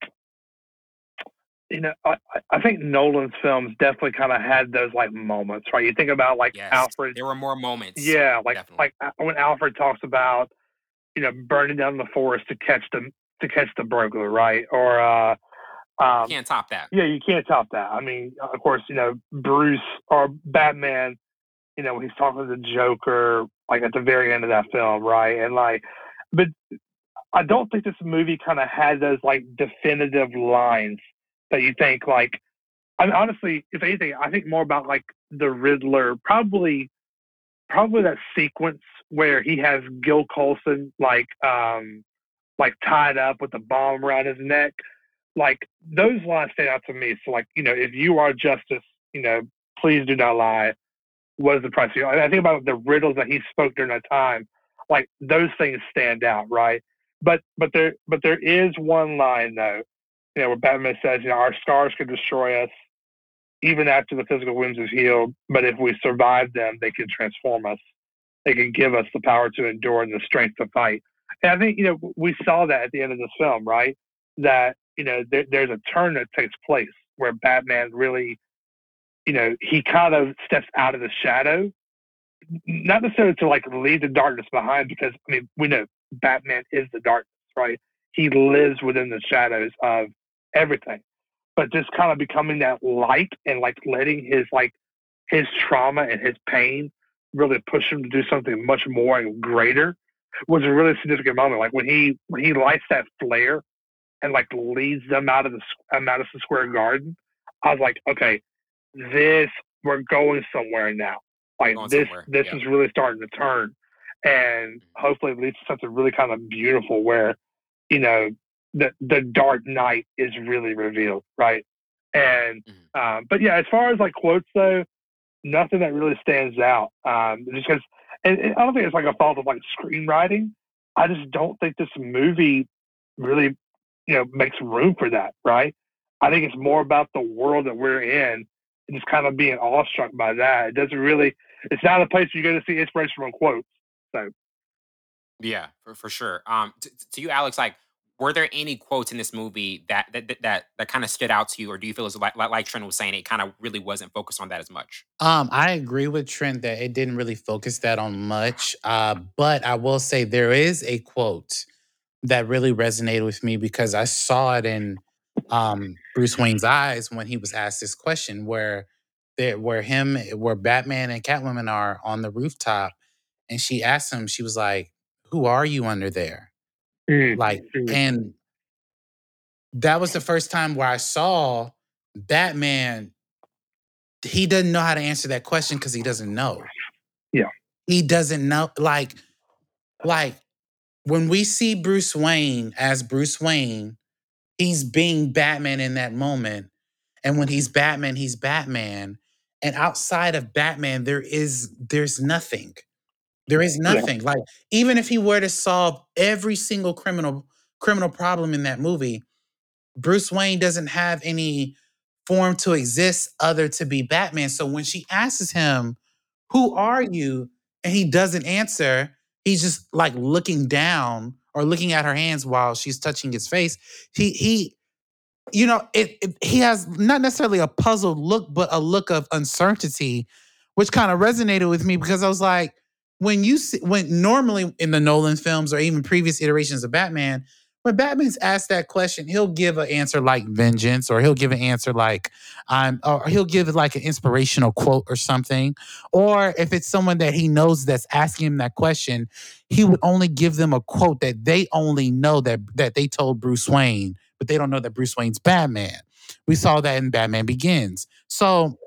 you know, I, I think Nolan's films definitely kind of had those like moments, right? You think about like yes, Alfred. There were more moments. Yeah, like definitely. like when Alfred talks about, you know, burning down the forest to catch the to catch the burglar, right? Or uh, um, you can't top that. Yeah, you can't top that. I mean, of course, you know, Bruce or Batman, you know, he's talking to the Joker, like at the very end of that film, right? And like, but I don't think this movie kind of had those like definitive lines that you think like I mean, honestly, if anything, I think more about like the Riddler, probably probably that sequence where he has Gil Colson like um like tied up with a bomb around his neck. Like those lines stand out to me. So like, you know, if you are justice, you know, please do not lie. What is the price? You I think about the riddles that he spoke during that time. Like those things stand out, right? But but there but there is one line though you know, where Batman says, you know, our scars can destroy us even after the physical wounds have healed, but if we survive them, they can transform us. They can give us the power to endure and the strength to fight. And I think, you know, we saw that at the end of this film, right? That, you know, there, there's a turn that takes place where Batman really, you know, he kind of steps out of the shadow, not necessarily to like leave the darkness behind, because, I mean, we know Batman is the darkness, right? He lives within the shadows of everything, but just kind of becoming that light and like letting his like his trauma and his pain really push him to do something much more and greater was a really significant moment. Like when he when he lights that flare and like leads them out of the uh, Madison Square Garden, I was like, okay, this we're going somewhere now. Like this this yeah. is really starting to turn, and mm-hmm. hopefully it leads to something really kind of beautiful where you know the the Dark Knight is really revealed, right? And mm-hmm. um, but yeah, as far as like quotes though, nothing that really stands out. Um, just because and, and I don't think it's like a fault of like screenwriting. I just don't think this movie really, you know, makes room for that, right? I think it's more about the world that we're in and just kind of being awestruck by that. It doesn't really, it's not a place you're going to see inspiration from quotes. So, yeah, for, for sure. Um, t- to you, Alex, like, were there any quotes in this movie that that that that, that kind of stood out to you, or do you feel as like like Trent was saying, it kind of really wasn't focused on that as much? Um, I agree with Trent that it didn't really focus that on much. Uh, but I will say there is a quote that really resonated with me because I saw it in um, Bruce Wayne's eyes when he was asked this question, where there, where him, where Batman and Catwoman are on the rooftop, and she asked him, she was like, "Who are you under there?" Mm, like, mm. and that was the first time where I saw Batman. He doesn't know how to answer that question because he doesn't know. Yeah. He doesn't know. Like, like when we see Bruce Wayne as Bruce Wayne, he's being Batman in that moment. And when he's Batman, he's Batman. And outside of Batman, there is there's nothing. There is nothing. Like even if he were to solve every single criminal criminal problem in that movie, Bruce Wayne doesn't have any form to exist other to be Batman. So when she asks him, "Who are you?" and he doesn't answer, he's just like looking down or looking at her hands while she's touching his face. He he you know, it, it he has not necessarily a puzzled look but a look of uncertainty which kind of resonated with me because I was like when you see when normally in the Nolan films or even previous iterations of Batman, when Batman's asked that question, he'll give an answer like vengeance, or he'll give an answer like I'm, or he'll give like an inspirational quote or something. Or if it's someone that he knows that's asking him that question, he would only give them a quote that they only know that that they told Bruce Wayne, but they don't know that Bruce Wayne's Batman. We saw that in Batman Begins. So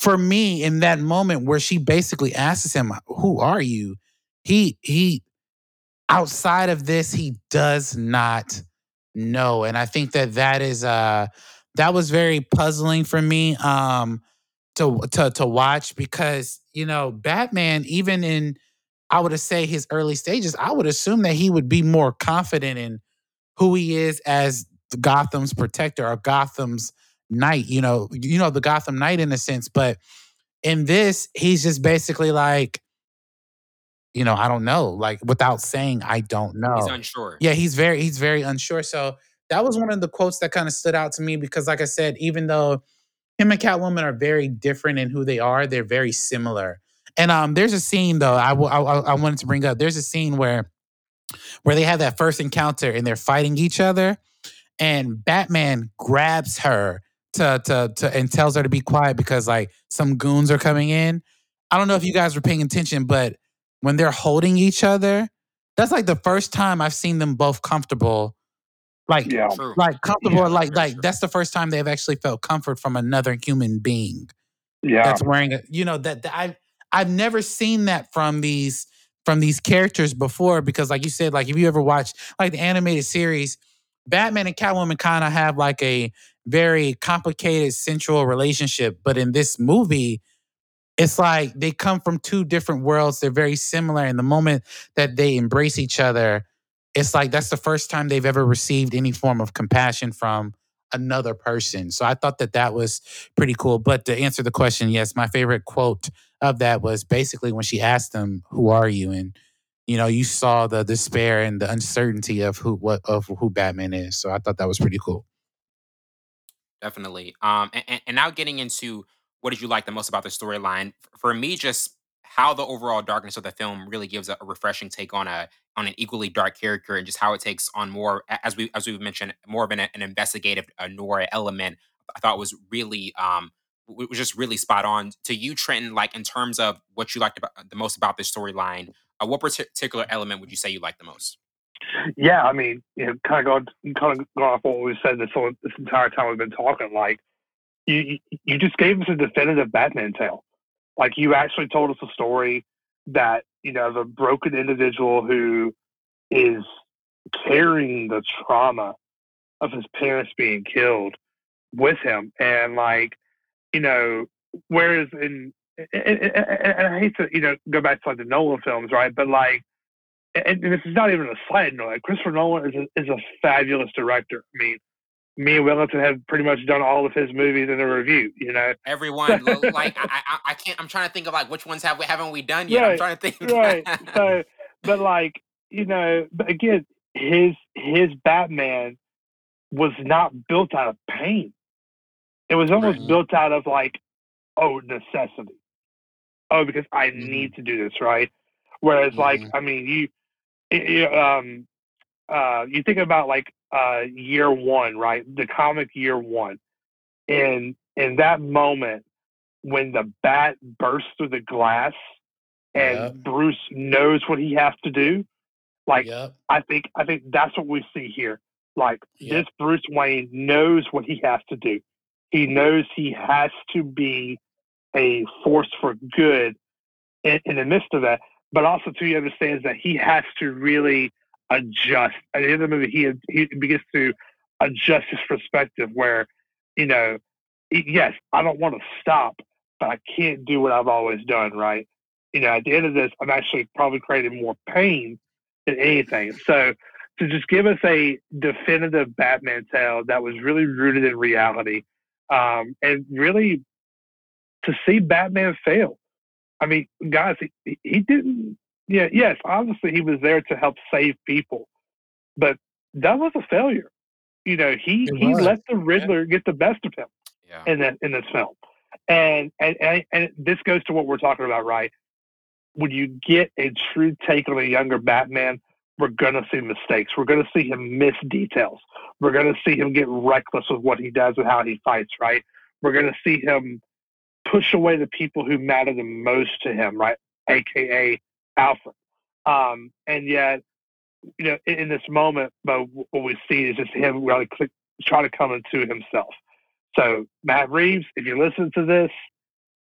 for me, in that moment where she basically asks him, "Who are you?" He he outside of this, he does not know, and I think that that is uh that was very puzzling for me um to to to watch because you know Batman even in I would say his early stages, I would assume that he would be more confident in who he is as Gotham's protector or Gotham's knight, you know, you know the Gotham Knight in a sense, but in this he's just basically like you know, I don't know, like without saying I don't know. He's unsure. Yeah, he's very he's very unsure. So that was one of the quotes that kind of stood out to me because like I said, even though him and Catwoman are very different in who they are, they're very similar. And um there's a scene though I, I I wanted to bring up. There's a scene where where they have that first encounter and they're fighting each other and Batman grabs her to to to and tells her to be quiet because like some goons are coming in. I don't know if you guys were paying attention, but when they're holding each other, that's like the first time I've seen them both comfortable. Like, Yeah. Like comfortable, Yeah, like like true. that's the first time they've actually felt comfort from another human being Yeah. that's wearing a you know that, that I've I've never seen that from these from these characters before because like you said like if you ever watch like the animated series Batman and Catwoman kind of have like a very complicated sensual relationship but in this movie it's like they come from two different worlds they're very similar and the moment that they embrace each other it's like that's the first time they've ever received any form of compassion from another person. So i thought that that was pretty cool. But to answer the question yes my favorite quote of that was basically when she asked him who are you? And you know you saw the despair and the uncertainty of who what of who batman is. So i thought that was pretty cool. Definitely. Um, and, and, and now getting into what did you like the most about the storyline? For me, just how the overall darkness of the film really gives a, a refreshing take on a on an equally dark character, and just how it takes on more, as we as we've mentioned, more of an, an investigative uh, noir element. I thought was really um was just really spot on. To you, Trenton, like in terms of what you liked about the most about this storyline, uh, what particular element would you say you liked the most? Yeah, I mean, you know, kind of going, kind of off what we've said this whole, this entire time we've been talking. Like, you you- just gave us a definitive Batman tale. Like, you actually told us a story that you know a broken individual who is carrying the trauma of his parents being killed with him, and like, you know, whereas in and, I hate to you know go back to like the Nolan films, right? But like and, this is not even a note. Like Christopher Nolan is a, is a fabulous director. I mean, me and Wellington have pretty much done all of his movies in a review. You know, [LAUGHS] Everyone, like I, I, I can't. I'm trying to think of like which ones have we haven't we done yet? I'm trying to think. right? So, but like you know, but again, his his Batman was not built out of pain. It was almost Right. built out of like, oh, necessity. Oh, because I Mhm. need to do this, right? Whereas, like, Mhm. I mean, you, you um, uh, you think about like uh, year one, right? The comic year one, and in that moment when the bat bursts through the glass and Yep. Bruce knows what he has to do, like yep I think I think that's what we see here. Like Yeah. this Bruce Wayne knows what he has to do. He knows he has to be a force for good in, in the midst of that. But also too, he understands that he has to really adjust. At the end of the movie, he he begins to adjust his perspective. Where you know, yes, I don't want to stop, but I can't do what I've always done. Right? You know, at the end of this, I'm actually probably creating more pain than anything. So to just give us a definitive Batman tale that was really rooted in reality, um, and really to see Batman fail. I mean, guys, he, he didn't. Yeah, yes, obviously he was there to help save people, but that was a failure. You know, he he let the Riddler get the best of him yeah. in that in this film, and and and, and this goes to what we're talking about, right? When you get a true take on a younger Batman we're going to see mistakes. We're going to see him miss details. We're going to see him get reckless with what he does and how he fights, right? We're going to see him push away the people who matter the most to him, right? AKA Alfred. Um, and yet, you know, in, in, this moment, but what we see is just him really click, try to come into himself. So, Matt Reeves, if you listen to this,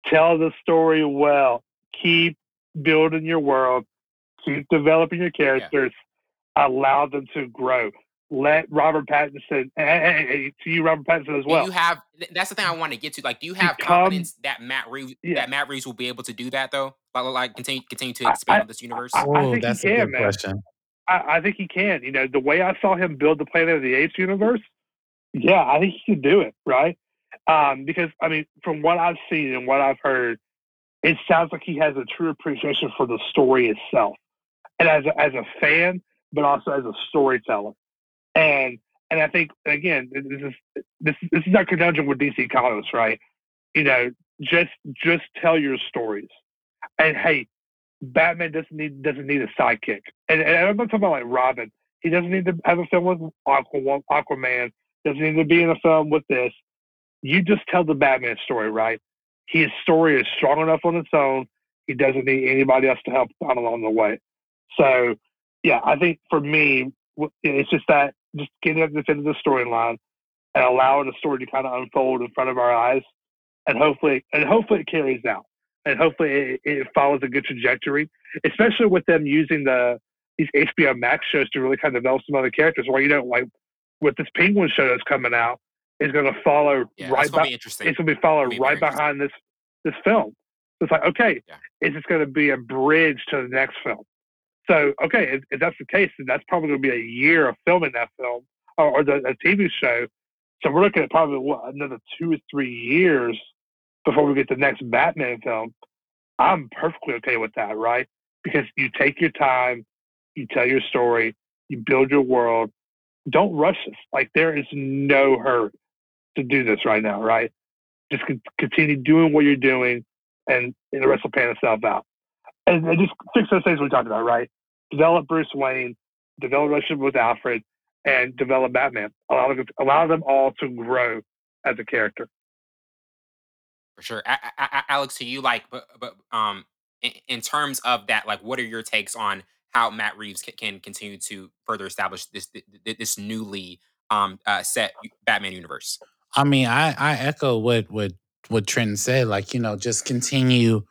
tell the story well. Keep building your world. Keep developing your characters. Yeah. Allow them to grow. Let Robert Pattinson, [LAUGHS] and to you, Robert Pattinson as well. Do you have that's the thing I want to get to. Like, do you have Become, confidence that Matt Reeves yeah. that Matt Reeves will be able to do that though? Like, like continue continue to expand I, this universe. I, I, I think that's he can, a good man. question. I, I, think he can. You know, the way I saw him build the Planet of the Apes universe, yeah, I think he can do it, right? Um, because I mean, from what I've seen and what I've heard, it sounds like he has a true appreciation for the story itself, and as a, as a fan, but also as a storyteller. And and I think again, this is this this is not conjunction with DC Comics, right? You know, just just tell your stories, and hey, Batman doesn't need doesn't need a sidekick. And, and I'm not talking about like Robin. He doesn't need to have a film with Aquaman. Aquaman doesn't need to be in a film with this. You just tell the Batman story, right? His story is strong enough on its own. He doesn't need anybody else to help out along the way. So, yeah, I think for me, it's just that just getting at the end of the storyline and allowing the story to kind of unfold in front of our eyes, and hopefully, and hopefully it carries out and hopefully it, it, follows a good trajectory, especially with them using the these HBO Max shows to really kind of develop some other characters. Where you know, like with this Penguin show that's coming out, is going to follow yeah, right. Gonna be interesting. It's going to be followed be right behind this this film. So it's like, okay, yeah. is this going to be a bridge to the next film? So okay, if, if that's the case, then that's probably going to be a year of filming that film or, or the a TV show. So we're looking at probably what another two or three years before we get the next Batman film, I'm perfectly okay with that, right? Because you take your time, you tell your story, you build your world. Don't rush this. Like there is no hurry to do this right now, right? Just continue doing what you're doing, and, and the rest will pan itself out. And, and just fix those things we talked about, right? Develop Bruce Wayne, develop a relationship with Alfred, and develop Batman. Allow them, allow them all to grow as a character for sure. I, I, Alex, to you, like, but, but um, in, in, terms of that, like, what are your takes on how Matt Reeves can, can continue to further establish this this newly um uh, set Batman universe? I mean, I I echo what what what Trent said. Like, you know, just continue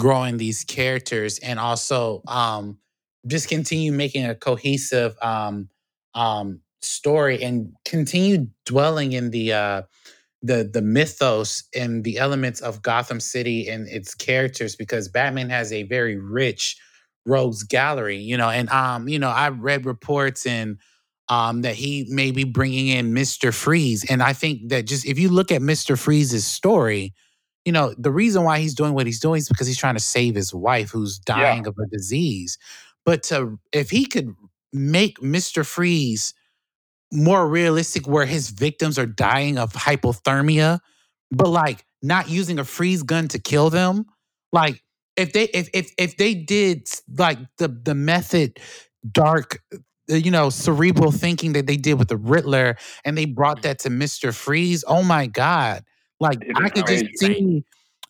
growing these characters and also um just continue making a cohesive um um story and continue dwelling in the uh the the mythos and the elements of Gotham City and its characters because Batman has a very rich rogues gallery, you know, and um, you know, I read reports and um that he may be bringing in Mr. Freeze and I think that just if you look at Mr. Freeze's story, you know, the reason why he's doing what he's doing is because he's trying to save his wife who's dying yeah. of a disease. But to if he could make Mr. Freeze more realistic where his victims are dying of hypothermia, but like not using a freeze gun to kill them. Like if they if if if they did like the the method dark uh, you know cerebral thinking that they did with the Riddler and they brought mm. that to Mr. Freeze, oh my god. Like I could just see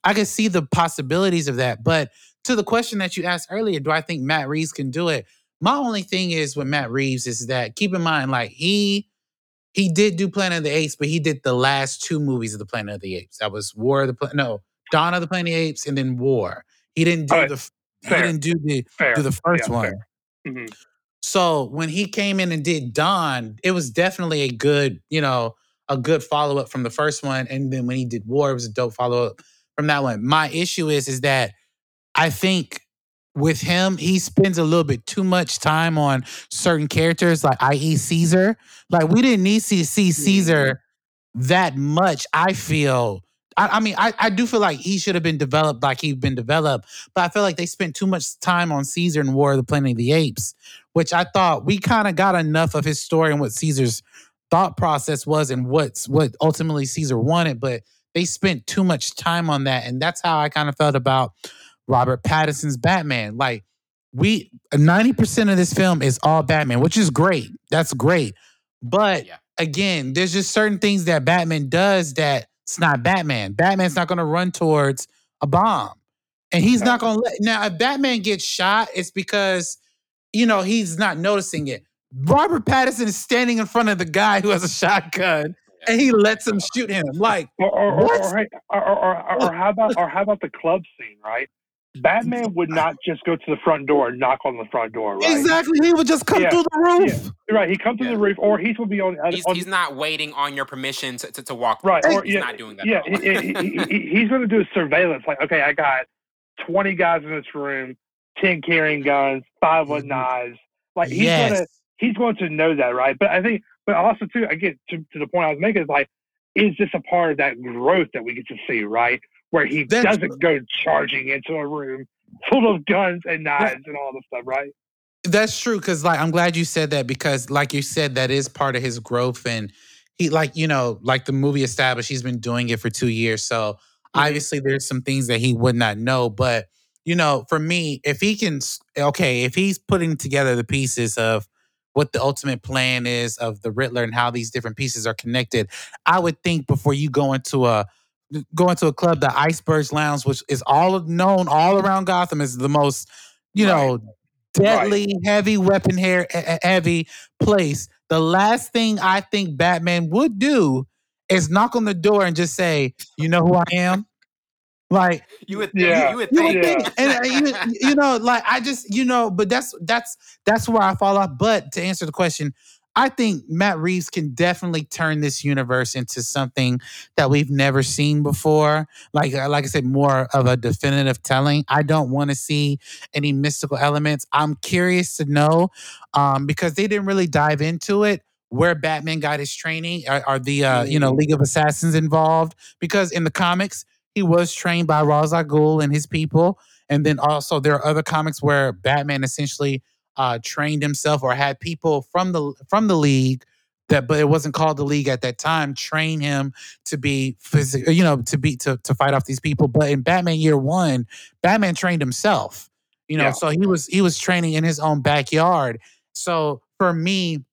I could see the possibilities of that. But to the question that you asked earlier, do I think Matt Reeves can do it? My only thing is with Matt Reeves is that keep in mind, like he he did do Planet of the Apes, but he did the last two movies of the Planet of the Apes. That was War of the Planet, no, Dawn of the Planet of the Apes, and then War. He didn't do right. the fair. he didn't do the fair. do the first yeah, one. Mm-hmm. So when he came in and did Dawn, it was definitely a good, you know, a good follow up from the first one. And then when he did War, it was a dope follow up from that one. My issue is, is that I think with him, he spends a little bit too much time on certain characters, like i.e. Caesar. Like we didn't need to see Caesar mm-hmm. that much. I feel. I, I mean, I, I do feel like he should have been developed like he'd been developed, but I feel like they spent too much time on Caesar and War of the Planet of the Apes, which I thought we kind of got enough of his story and what Caesar's thought process was and what's what ultimately Caesar wanted, but they spent too much time on that, and that's how I kind of felt about Robert Pattinson's Batman. Like we 90% of this film is all Batman, which is great. That's great. But Yeah. again, there's just certain things that Batman does that it's not Batman. Batman's not going to run towards a bomb. And he's not going to let now if Batman gets shot, it's because you know, he's not noticing it. Robert Pattinson is standing in front of the guy who has a shotgun and he lets him shoot him. Like, Or or, or, What? or, or, or, or, or how about or how about the club scene, right? Batman would not just go to the front door and knock on the front door, right? exactly, he would just come Yeah, through the roof. Right. He comes to Yeah. the roof, or he will be on. He's, on he's not waiting on your permission to, to, to walk. right. through. Or he's yeah, not doing that. yeah. he- he- he- he- he's going to do surveillance. Like, okay, I got twenty guys in this room, ten carrying guns, five with Mhm. knives. Like he's yes. gonna he's going to know that, right? But I think, but also too, again, to, to the point I was making is like, is this a part of that growth that we get to see, right? Where he That's- doesn't go charging into a room full of guns and knives and all this stuff, right? That's true because like I'm glad you said that because like you said that is part of his growth and he like you know like the movie established he's been doing it for two years so Mhm. obviously there's some things that he would not know but you know for me if he can okay if he's putting together the pieces of what the ultimate plan is of the Riddler and how these different pieces are connected I would think before you go into a go into a club the Icebergs Lounge which is all known all around Gotham is the most you Right. know deadly, heavy weapon hair, he- he- heavy place. The last thing I think Batman would do is knock on the door and just say, "You know who I am." Like You would, Yeah. you, you would you think. would think, and you, you know, like I just, you know, but that's that's that's where I fall off. But to answer the question, I think Matt Reeves can definitely turn this universe into something that we've never seen before. Like uh, like I said, more of a definitive telling. I don't want to see any mystical elements. I'm curious to know um, because they didn't really dive into it. Where Batman got his training? Are, are the uh, you know League of Assassins involved? Because in the comics, he was trained by Ra's al Ghul and his people, and then also there are other comics where Batman essentially uh, trained himself or had people from the from the League that, but it wasn't called the League at that time, train him to be physical, you know, to be to to fight off these people. But in Batman Year One, Batman trained himself, you know, Yeah. so he was he was training in his own backyard. So for me,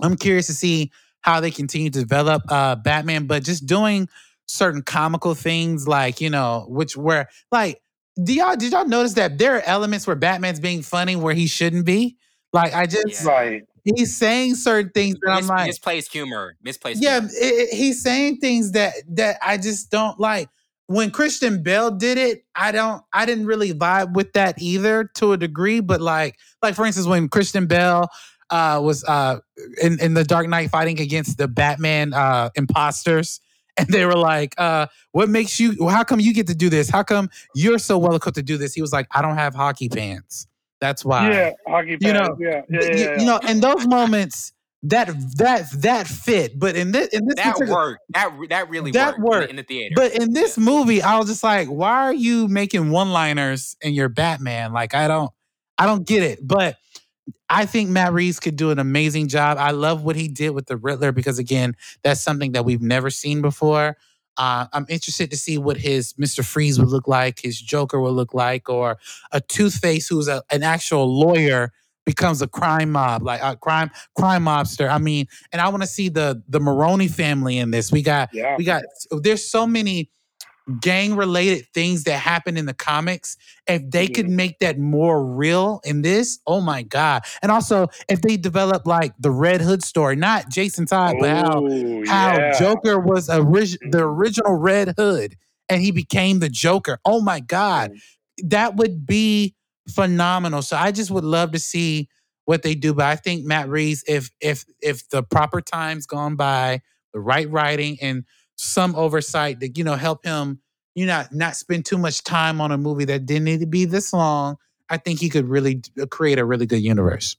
I'm curious to see how they continue to develop uh Batman, but just doing certain comical things like, you know, which were like do y'all did y'all notice that there are elements where Batman's being funny where he shouldn't be? Like I just Yeah. Right. he's saying certain things that I'm Mis- like misplaced humor. Misplaced yeah, humor. it, it- he's saying things that that I just don't like. When Christian Bale did it, I don't I didn't really vibe with that either to a degree, but like like for instance when Christian Bale uh was uh in in the Dark Knight fighting against the Batman uh imposters and they were like uh what makes you how come you get to do this? How come you're so well equipped to do this? He was like I don't have hockey pants. That's why. Yeah. Hockey You know, yeah. Yeah. Th- Yeah. you, yeah. you know, in those moments that that that fit, but in this in this That particular- worked. That that really That worked, in the- worked. in the theater. But in this movie, I was just like, why are you making one-liners in your Batman? Like, I don't, I don't get it. But I think Matt Reeves could do an amazing job. I love what he did with the Riddler because again, that's something that we've never seen before. Uh, I'm interested to see what his Mr. Freeze would look like, his Joker would look like, or a Two Face who's a, an actual lawyer becomes a crime mob, like a crime crime mobster. I mean, and I want to see the the Maroni family in this. We got yeah. we got there's so many gang related things that happen in the comics if they mm-hmm. could make that more real in this oh my god. And also if they develop like the red hood story not jason todd but how Ooh, how joker was orig- the mm-hmm. original red hood and he became the joker. Oh my god. Mm-hmm. That would be phenomenal. So i just would love to see what they do but i think matt reeves if if if the proper time's gone by the right writing and some oversight to you know help him you know not spend too much time on a movie that didn't need to be this long i think he could really uh, create a really good universe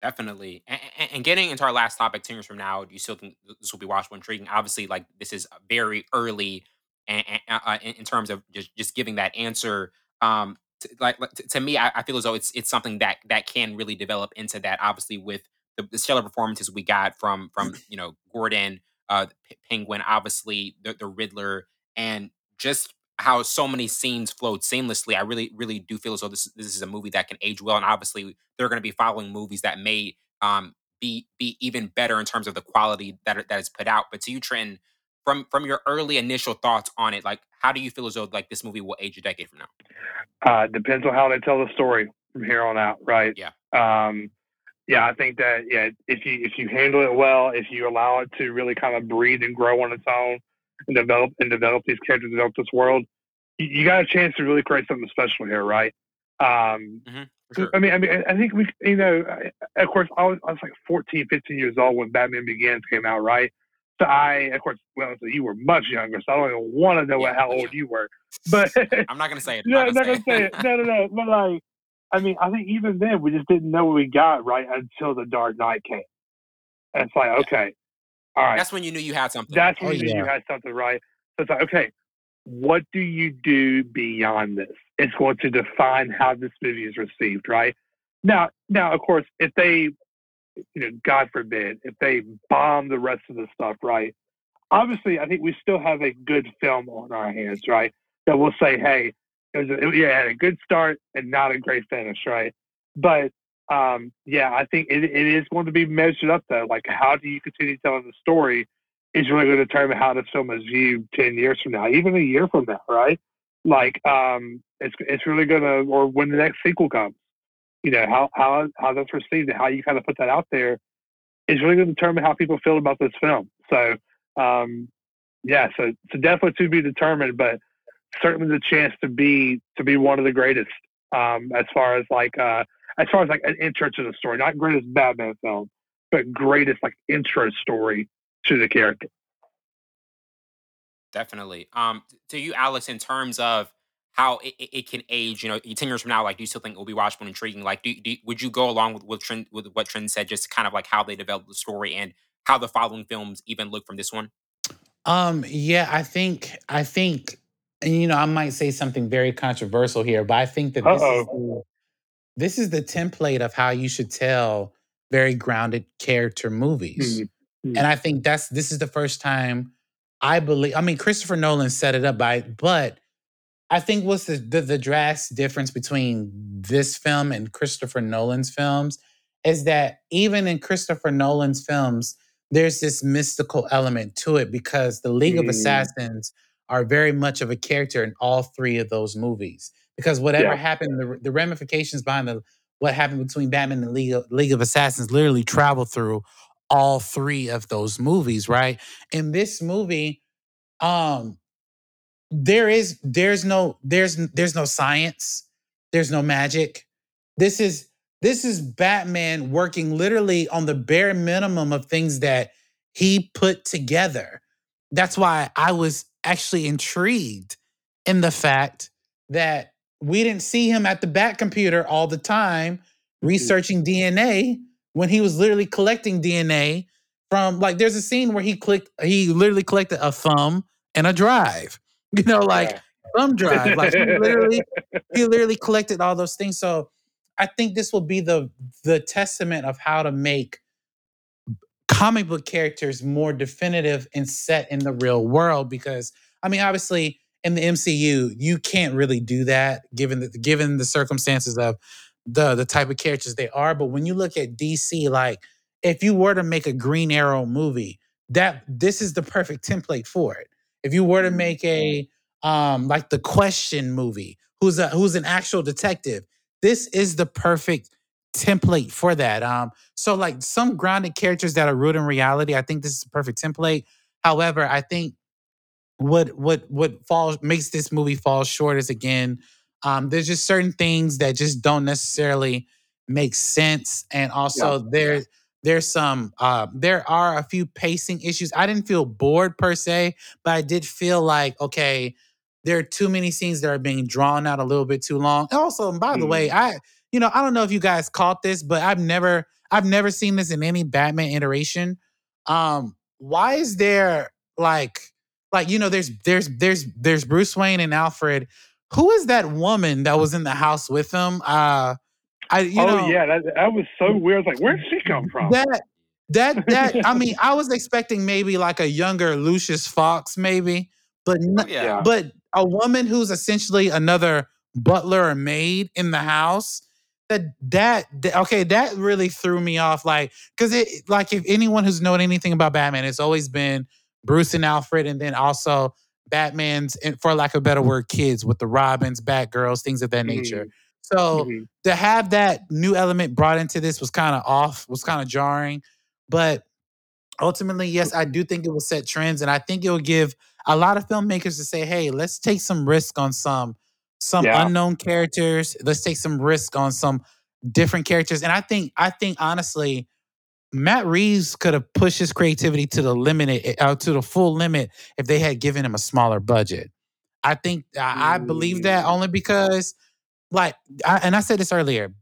Definitely. And, and getting into our last topic, 10 years from now, do you still think this will be watchable intriguing? Obviously, like this is very early and, uh, in, in terms of just, just giving that answer. Um, like to me, I, I feel as though it's it's something that that can really develop into that. Obviously, with the, the stellar performances we got from from you know Gordon, uh, P- Penguin, obviously the, the Riddler, and just how so many scenes flowed seamlessly. I really, really do feel as though this this is a movie that can age well, and obviously they're going to be following movies that may um, be be even better in terms of the quality that that is put out. But to you, Trenton, from from your early initial thoughts on it, like how do you feel as though like this movie will age a decade from now? Uh, depends on how they tell the story from here on out, right? Yeah. Um, yeah, I think that yeah, if you if you handle it well, if you allow it to really kind of breathe and grow on its own, and develop and develop these characters, develop this world, you, you got a chance to really create something special here, right? Um, mm-hmm. Sure. I mean, I mean, I think we, you know, of course, I was, I was like 14, 15 years old when Batman Begins came out, right? So I, of course, well, so you were much younger, so I don't even want to know yeah, how old yeah. you were. [LAUGHS] But I'm not gonna say it. no, [LAUGHS] I'm not gonna, say, it. No, no, no. But like, I mean, I think even then we just didn't know what we got right until the Dark Knight came. And it's like, okay, all right. That's when you knew you had something. That's when oh, you knew you had something right. So it's like, okay, what do you do beyond this? It's going to define how this movie is received, right? Now, now, of course, if they, you know, God forbid, if they bomb the rest of the stuff, right? Obviously, I think we still have a good film on our hands, right? That will say, hey, it was a, it, had a good start and not a great finish, right? But um, yeah, I think it, it is going to be measured up though. Like, how do you continue telling the story is really going to determine how the film is viewed 10 years from now, even a year from now, right? Like, um, it's, it's really going to, or when the next sequel comes, you know, how, how, how that's received and how you kind of put that out there is really going to determine how people feel about this film. So, um, yeah, so, so definitely to be determined, but certainly the chance to be, to be one of the greatest, um, as far as like, uh, as far as like an intro to the story, not greatest Batman film, but greatest like intro story to the character. Definitely. Um, to you, Alex, in terms of how it, it, can age, you know, ten years from now, like, do you still think it will be watchable and intriguing? Like, do, do would you go along with with, Trent, with what Trent said, just kind of like how they developed the story and how the following films even look from this one? Um, yeah, I think, I think, and you know, I might say something very controversial here, but I think that this is the, this is the template of how you should tell very grounded character movies. Mm-hmm. Mm. And I think that's this is the first time I believe. I mean, Christopher Nolan set it up by, but I think what's the, the the drastic difference between this film and Christopher Nolan's films is that even in Christopher Nolan's films, there's this mystical element to it because the League mm. of Assassins are very much of a character in all three of those movies. Because whatever yeah. happened, the, the ramifications behind the what happened between Batman and the League of, League of Assassins literally travel through all three of those movies, right? In this movie, um, there is there's no there's there's no science, there's no magic. This is this is Batman working literally on the bare minimum of things that he put together. That's why I was actually intrigued in the fact that we didn't see him at the Batcomputer all the time mm-hmm. researching DNA when he was literally collecting DNA from like there's a scene where he clicked he literally collected a thumb and a drive. [LAUGHS] You know, like yeah. thumb drive. Like he literally [LAUGHS] he literally collected all those things. So I think this will be the the testament of how to make comic book characters more definitive and set in the real world because I mean obviously in the MCU you can't really do that given the given the circumstances of the the type of characters they are. But when you look at DC, like if you were to make a Green Arrow movie, that this is the perfect template for it. If you were to mm-hmm. make a um like the Question movie, who's a who's an actual detective, this is the perfect template for that. Um, so like some grounded characters that are rooted in reality, I think this is a perfect template. However, I think what what what falls makes this movie fall short is again um, there's just certain things that just don't necessarily make sense, and also yeah. there there's some uh, there are a few pacing issues. I didn't feel bored per se, but I did feel like okay, there are too many scenes that are being drawn out a little bit too long. And also, by mm. the way, mm-hmm. I you know I don't know if you guys caught this, but I've never I've never seen this in any Batman iteration. Um, why is there like like you know there's there's there's there's Bruce Wayne and Alfred who is that woman that was in the house with him? Uh, I you oh know, yeah, that, that was so weird. Like, where did she come from? That that that I mean, [LAUGHS] I was expecting maybe like a younger Lucius Fox, maybe, but oh, yeah. but a woman who's essentially another butler or maid in the house that that okay that really threw me off like because it like if anyone who's known anything about batman it's always been bruce and alfred and then also batman's for lack of a better word kids with the robins batgirls things of that nature mm-hmm. so mm-hmm. to have that new element brought into this was kind of off was kind of jarring but ultimately yes i do think it will set trends and i think it will give a lot of filmmakers to say hey let's take some risk on some some yeah. unknown characters. Let's take some risk on some different characters. And I think, I think honestly, Matt Reeves could have pushed his creativity to the limit, eh, uh, to the full limit, if they had given him a smaller budget. I think I, I believe that mm. only because, like, I, and I said this earlier,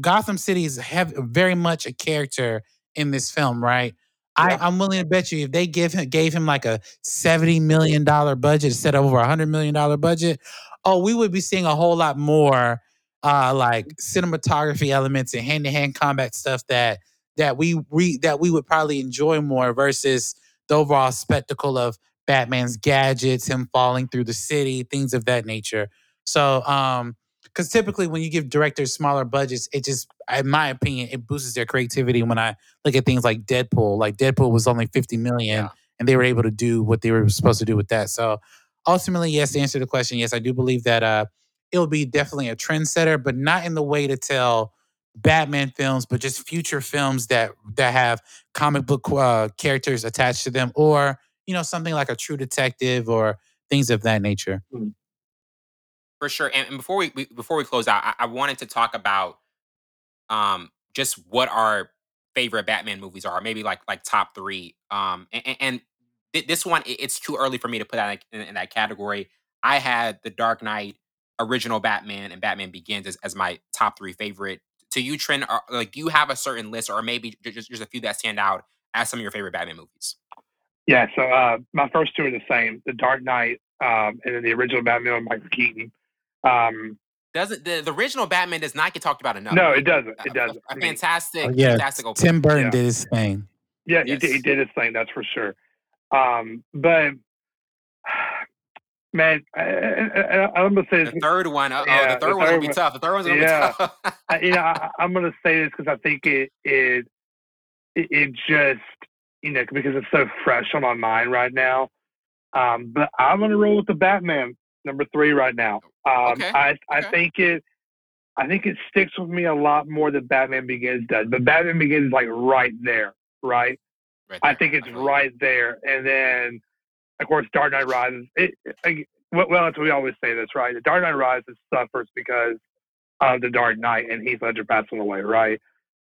Gotham City is have very much a character in this film, right? I, I'm willing to bet you if they give him gave him like a seventy million dollar budget instead of over a hundred million dollar budget, oh, we would be seeing a whole lot more uh like cinematography elements and hand-to-hand combat stuff that that we we that we would probably enjoy more versus the overall spectacle of Batman's gadgets, him falling through the city, things of that nature. So um because typically when you give directors smaller budgets, it just, in my opinion, it boosts their creativity. When I look at things like Deadpool, like Deadpool was only fifty million, yeah. and they were able to do what they were supposed to do with that. So ultimately, yes, to answer the question, yes, I do believe that uh, it'll be definitely a trendsetter, but not in the way to tell Batman films, but just future films that that have comic book uh, characters attached to them, or you know something like a True Detective or things of that nature. Hmm. For sure. And, and before we, we, before we close out, I, I wanted to talk about um just what our favorite Batman movies are, maybe like like top three. Um, and, and this one it's too early for me to put that in, in, that category. I had The Dark Knight, original Batman, and Batman Begins as, as my top three favorite. To you, Trent, are, like, do you have a certain list, or maybe just just a few that stand out as some of your favorite Batman movies? Yeah, so uh, my first two are the same: The Dark Knight, um, and then the original Batman with Michael Keaton. Um, doesn't the, the original Batman does not get talked about enough? No, it doesn't. It doesn't. A, a fantastic, oh, yeah. fantastic. Tim Burton yeah. did his thing. Yeah, yes. he, did, he did his thing. That's for sure. Um, but man, I, am gonna say this. the third one. Oh, yeah, the third the one's gonna be tough. The third one's gonna yeah. be tough. [LAUGHS] I, you know, I, am gonna say this because I think it, it it just you know because it's so fresh on my mind right now. Um, but I'm gonna roll with the Batman number three right now. Um, okay. I okay. I think it. I think it sticks with me a lot more than Batman Begins does. But Batman Begins is like right there, right? Right I think it's right there. And then, of course, Dark Knight Rises. It, it, well, we always say this, right? The Dark Knight Rises suffers because of the Dark Knight and Heath Ledger passing away, right?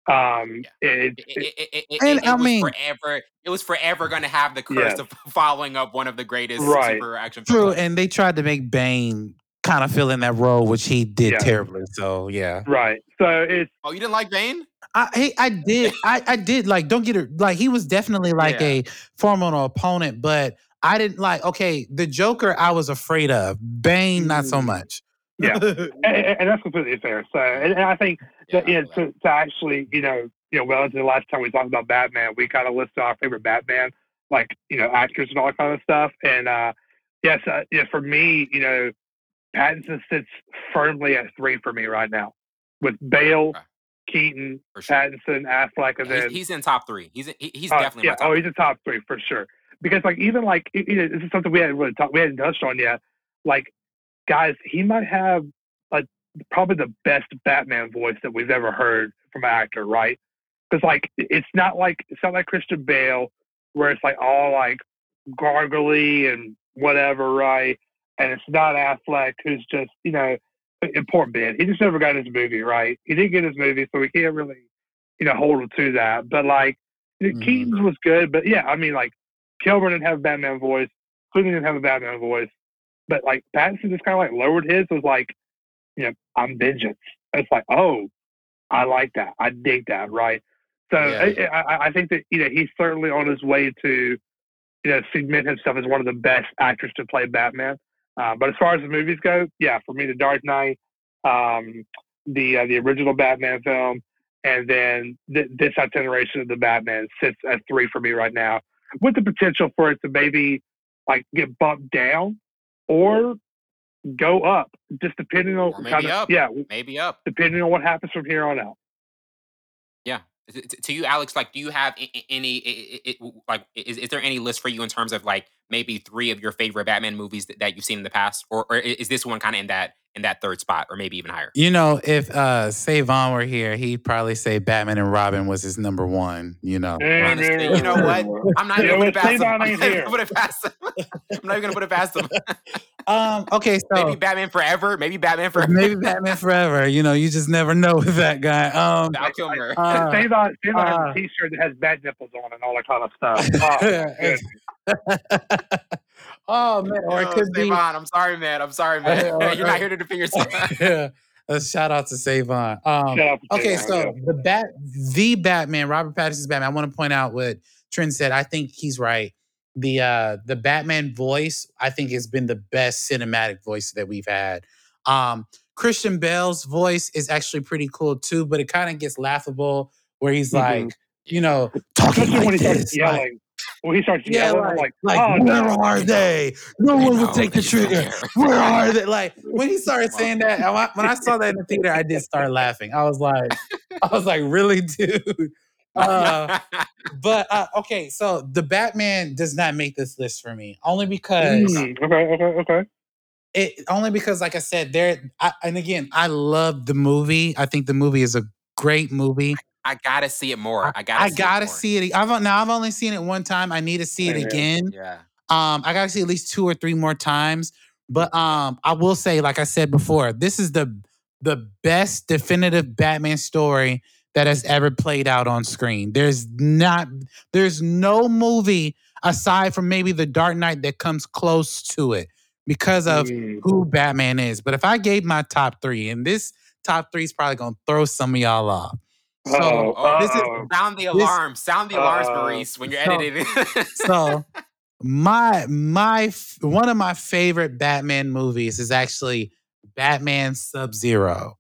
Um, yeah. it, it, it, and I mean, forever. It was forever going to have the curse yeah. of [LAUGHS] following up one of the greatest right. super action. True, and they tried to make Bane kind of fill in that role, which he did yeah. terribly. So yeah, right. So it's oh, you didn't like Bane? I I did I I did like don't get it like he was definitely like yeah. a formidable opponent, but I didn't like okay the Joker I was afraid of Bane not so mm. much. yeah, [LAUGHS] and, and, that's completely fair. So, and, and I think that you know, to, to actually, you know, you know, well into the last time we talked about Batman, we kind of listed our favorite Batman, like you know, actors and all that kind of stuff. And uh, yes, uh, yeah, for me, you know, Pattinson sits firmly at three for me right now, with Bale, Keaton, sure. Pattinson, Affleck, and then he's in top three. He's he's uh, definitely yeah. oh, he's in top three for sure. Because like even like you know, this is something we hadn't really talked, we hadn't touched on yet. Like guys, he might have like probably the best Batman voice that we've ever heard from an actor, right? Because like it's not like it's not like Christian Bale where it's like all like gargly and whatever, right? And it's not Affleck who's just you know important bit. He just never got his movie right. He didn't get his movie, so we can't really, you know, hold him to that. But like, mm-hmm. Keaton's was good, but yeah, I mean, like, Kilmer didn't have a Batman voice. Clooney didn't have a Batman voice. But like, Pattinson just kind of like lowered his. Was like, you know, I'm vengeance. It's like, oh, I like that. I dig that. Right. So yeah. I, I, I think that you know he's certainly on his way to, you know, cement himself as one of the best actors to play Batman. Uh, but as far as the movies go, yeah, for me, The Dark Knight, um, the uh, the original Batman film, and then th- this iteration of the Batman sits at three for me right now, with the potential for it to maybe like get bumped down, or go up, just depending on Or maybe kind of up. yeah, Maybe up. depending on what happens from here on out. Yeah. T- t- To you, Alex, like, do you have a- a- any, i- i- i- like, is, is there any list for you in terms of like maybe three of your favorite Batman movies that, that you've seen in the past, or, or is this one kind of in that in that third spot, or maybe even higher? You know, if uh say Savon were here, he'd probably say Batman and Robin was his number one. You know, Honestly, you know what? I'm not even gonna well, past him. Savon I'm not ain't even here. gonna put it past him. [LAUGHS] I'm not even gonna put it past him. Um, okay, so maybe Batman Forever. Maybe Batman Forever. maybe Batman Forever. You know, you just never know with that guy. Um, Val Kilmer. uh, Savon, Savon has uh, a T-shirt that has bad nipples on and all that kind of stuff. [LAUGHS] Oh, [LAUGHS] oh man, or it Yo, could be Savon, I'm sorry, man. I'm sorry, man. [LAUGHS] You're not here to defend yourself. yeah. A shout out to Savon. Um, Shout out to okay, Savon, so the bat, the Batman, Robert Pattinson's Batman. I want to point out what Trent said. I think he's right. The uh, the Batman voice, I think, has been the best cinematic voice that we've had. Um, Christian Bale's voice is actually pretty cool too, but it kind of gets laughable where he's Mhm. like, you know, talking Especially like when he starts this, like- yelling. when he starts yeah, yelling, like, like, like oh, where no. are they? No I one will take the trigger. Where are they? Like when he [LAUGHS] started saying that, when- when I saw that in the theater, I did start laughing. I was like, I was like, really, [LAUGHS] dude? Uh, [LAUGHS] but uh, okay, so the Batman does not make this list for me, only because Mm, okay, okay, okay. it only because, like I said, there. I, and again, I love the movie. I think the movie is a great movie. I gotta see it more. I gotta. I see gotta it see it. I've now I've only seen it one time. I need to see it again. Yeah. Um, I gotta see at least two or three more times. But um, I will say, like I said before, this is the the best definitive Batman story that has ever played out on screen. There's not there's no movie aside from maybe The Dark Knight that comes close to it because of Mm. who Batman is. But if I gave my top three, and this top three is probably gonna throw some of y'all off. So Uh-oh, Oh, this is. Sound the This- alarm. Sound the alarms, Uh, Maurice, when you're so- editing. so [LAUGHS] my my one of my favorite Batman movies is actually Batman Sub Zero,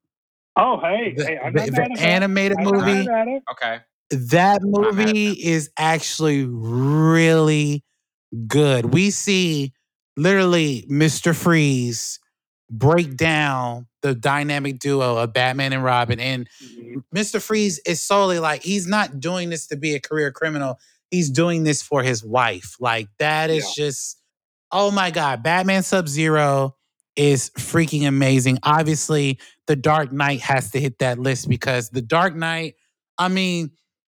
Oh, hey, the, hey, I'm the- not the mad at that. animated I'm not movie. mad at it. okay. That not mad at movie is actually really good. We see literally Mister Freeze break down the dynamic duo of Batman and Robin, and Mhm. Mr. Freeze is solely like he's not doing this to be a career criminal. He's doing this for his wife. Like that is just oh my god, Batman Sub-Zero is freaking amazing. Obviously, The Dark Knight has to hit that list because The Dark Knight, I mean,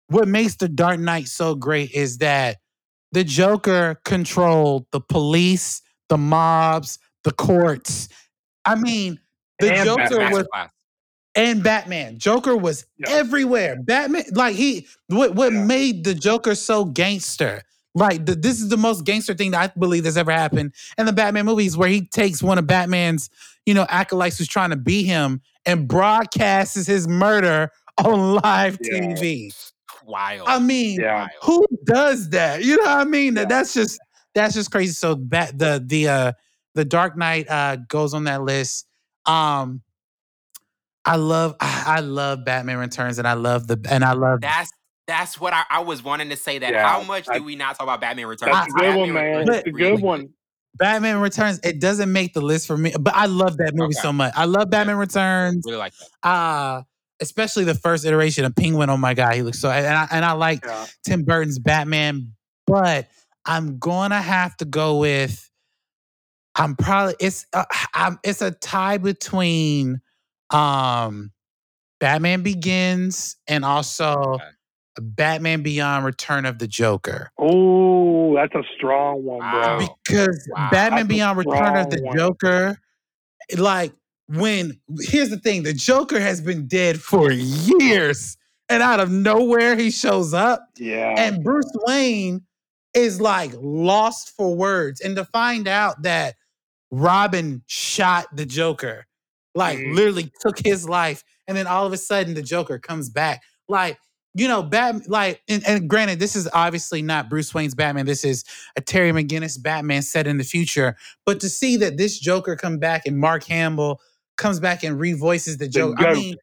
what makes The Dark Knight so great is that the Joker controlled the police, the mobs, the courts. I mean, the And Joker Batman. was and Batman. Joker was everywhere. Batman, like he, what what Yeah. made the Joker so gangster? Like the, this is the most gangster thing that I believe that's ever happened in the Batman movies, where he takes one of Batman's, you know, acolytes who's trying to beat him and broadcasts his murder on live Yeah. TV. Wild. I mean, Yeah. Who does that? You know what I mean? That Yeah. that's just that's just crazy. So bat the the uh the Dark Knight uh goes on that list. Um I love I love Batman Returns and I love the and I love That's that's what I, I was wanting to say. That Yeah, how much I- do we not talk about Batman Returns? That's a good one, Batman man. Returns It's a good really one. Batman Returns. It doesn't make the list for me, but I love that movie Okay. so much. I love Batman Returns. Really like that. Uh especially the first iteration of Penguin. Oh my god, he looks so and I, and I like Yeah. Tim Burton's Batman, but I'm gonna have to go with. I'm probably it's uh, I'm, it's a tie between um Batman Begins and also Okay. Batman Beyond Return of the Joker. Oh, that's a strong one, bro. Because Wow. Batman Beyond Return of the one. Joker, like when here's the thing, the Joker has been dead for years, and out of nowhere he shows up. Yeah. and Bruce Wayne is like lost for words. And to find out that Robin shot the Joker, like Mhm. literally took his life, and then all of a sudden the Joker comes back. Like, you know, Bat like and, and granted, this is obviously not Bruce Wayne's Batman. This is a Terry McGinnis Batman set in the future. But to see that this Joker come back and Mark Hamill comes back and revoices the Joker. I mean,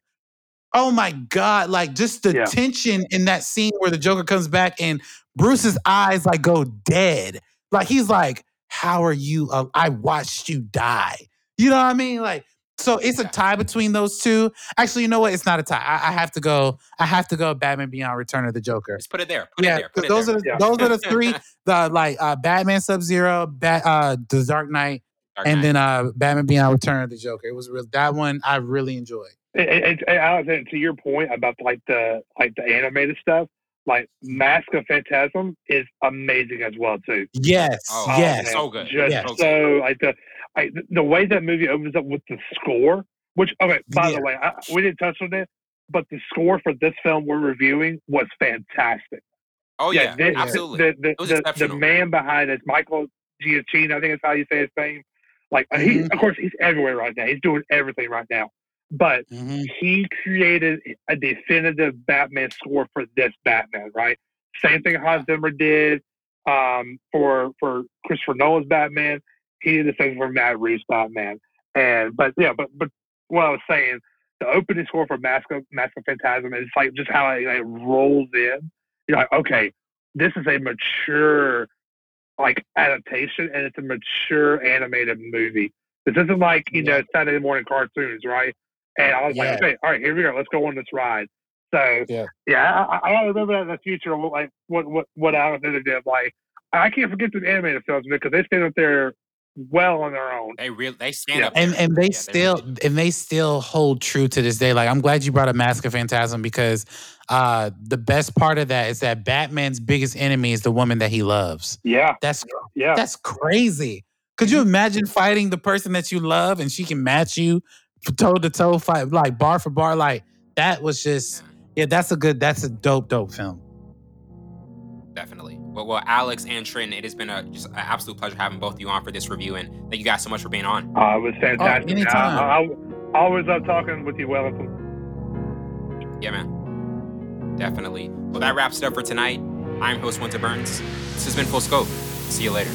oh my God, like just the Yeah. tension in that scene where the Joker comes back and Bruce's eyes like go dead. Like he's like, How are you? Uh, I watched you die. You know what I mean? Like, so it's a tie between those two. Actually, you know what? It's not a tie. I, I have to go. I have to go. Batman Beyond: Return of the Joker. Just put it there. Put yeah, it there. Put it those there. are the, Yeah. those are the three. [LAUGHS] The like uh, Batman Sub Zero, Bat, uh, The Dark Knight, Dark and Knight. then uh, Batman Beyond: Return of the Joker. It was real. That one I really enjoyed. And, and, and Alex, to your point about like the like the animated stuff, like Mask of Phantasm is amazing as well too. Yes, Oh, yes. man, so good. Just Yes. So good. so like the like the way that movie opens up with the score, which okay, by Yeah. the way, I, we didn't touch on it, but the score for this film we're reviewing was fantastic. Oh yeah, the, absolutely. The the, was the, the man behind it, Michael Giacchino, I think that's how you say his name. Like he, Mhm. of course, he's everywhere right now. He's doing everything right now. But Mhm. he created a definitive Batman score for this Batman, right? Same thing Hans Zimmer did um, for for Christopher Nolan's Batman. He did the same for Matt Reeves' Batman. And but yeah, but but what I was saying, the opening score for Mask of Mask of Phantasm is like just how it like, rolls in. You're like, okay, this is a mature like adaptation, and it's a mature animated movie. This isn't like you know Saturday morning cartoons, right? And I was Yeah. like, okay, all right, here we go. Let's go on this ride. So Yeah. yeah, I, I, remember that in the future, like what what what Alex did. Like I can't forget the animated films because they stand up there well on their own. They real they stand Yeah. up and there. and they Yeah, still really and they still hold true to this day. Like I'm glad you brought up Mask of Phantasm because uh the best part of that is that Batman's biggest enemy is the woman that he loves. Yeah, That's yeah. that's crazy. Could you imagine fighting the person that you love and she can match you toe to toe fight like bar for bar? Like that was just yeah, that's a good that's a dope, dope film. Definitely. Well, well, Alex and Trin, it has been a just an absolute pleasure having both of you on for this review, and thank you guys so much for being on. Uh, it was fantastic. anytime. I, I, I always love talking with you, Wellington. Yeah, man. Definitely. Well, that wraps it up for tonight. I'm host Winter Burns. This has been Full Scope. See you later.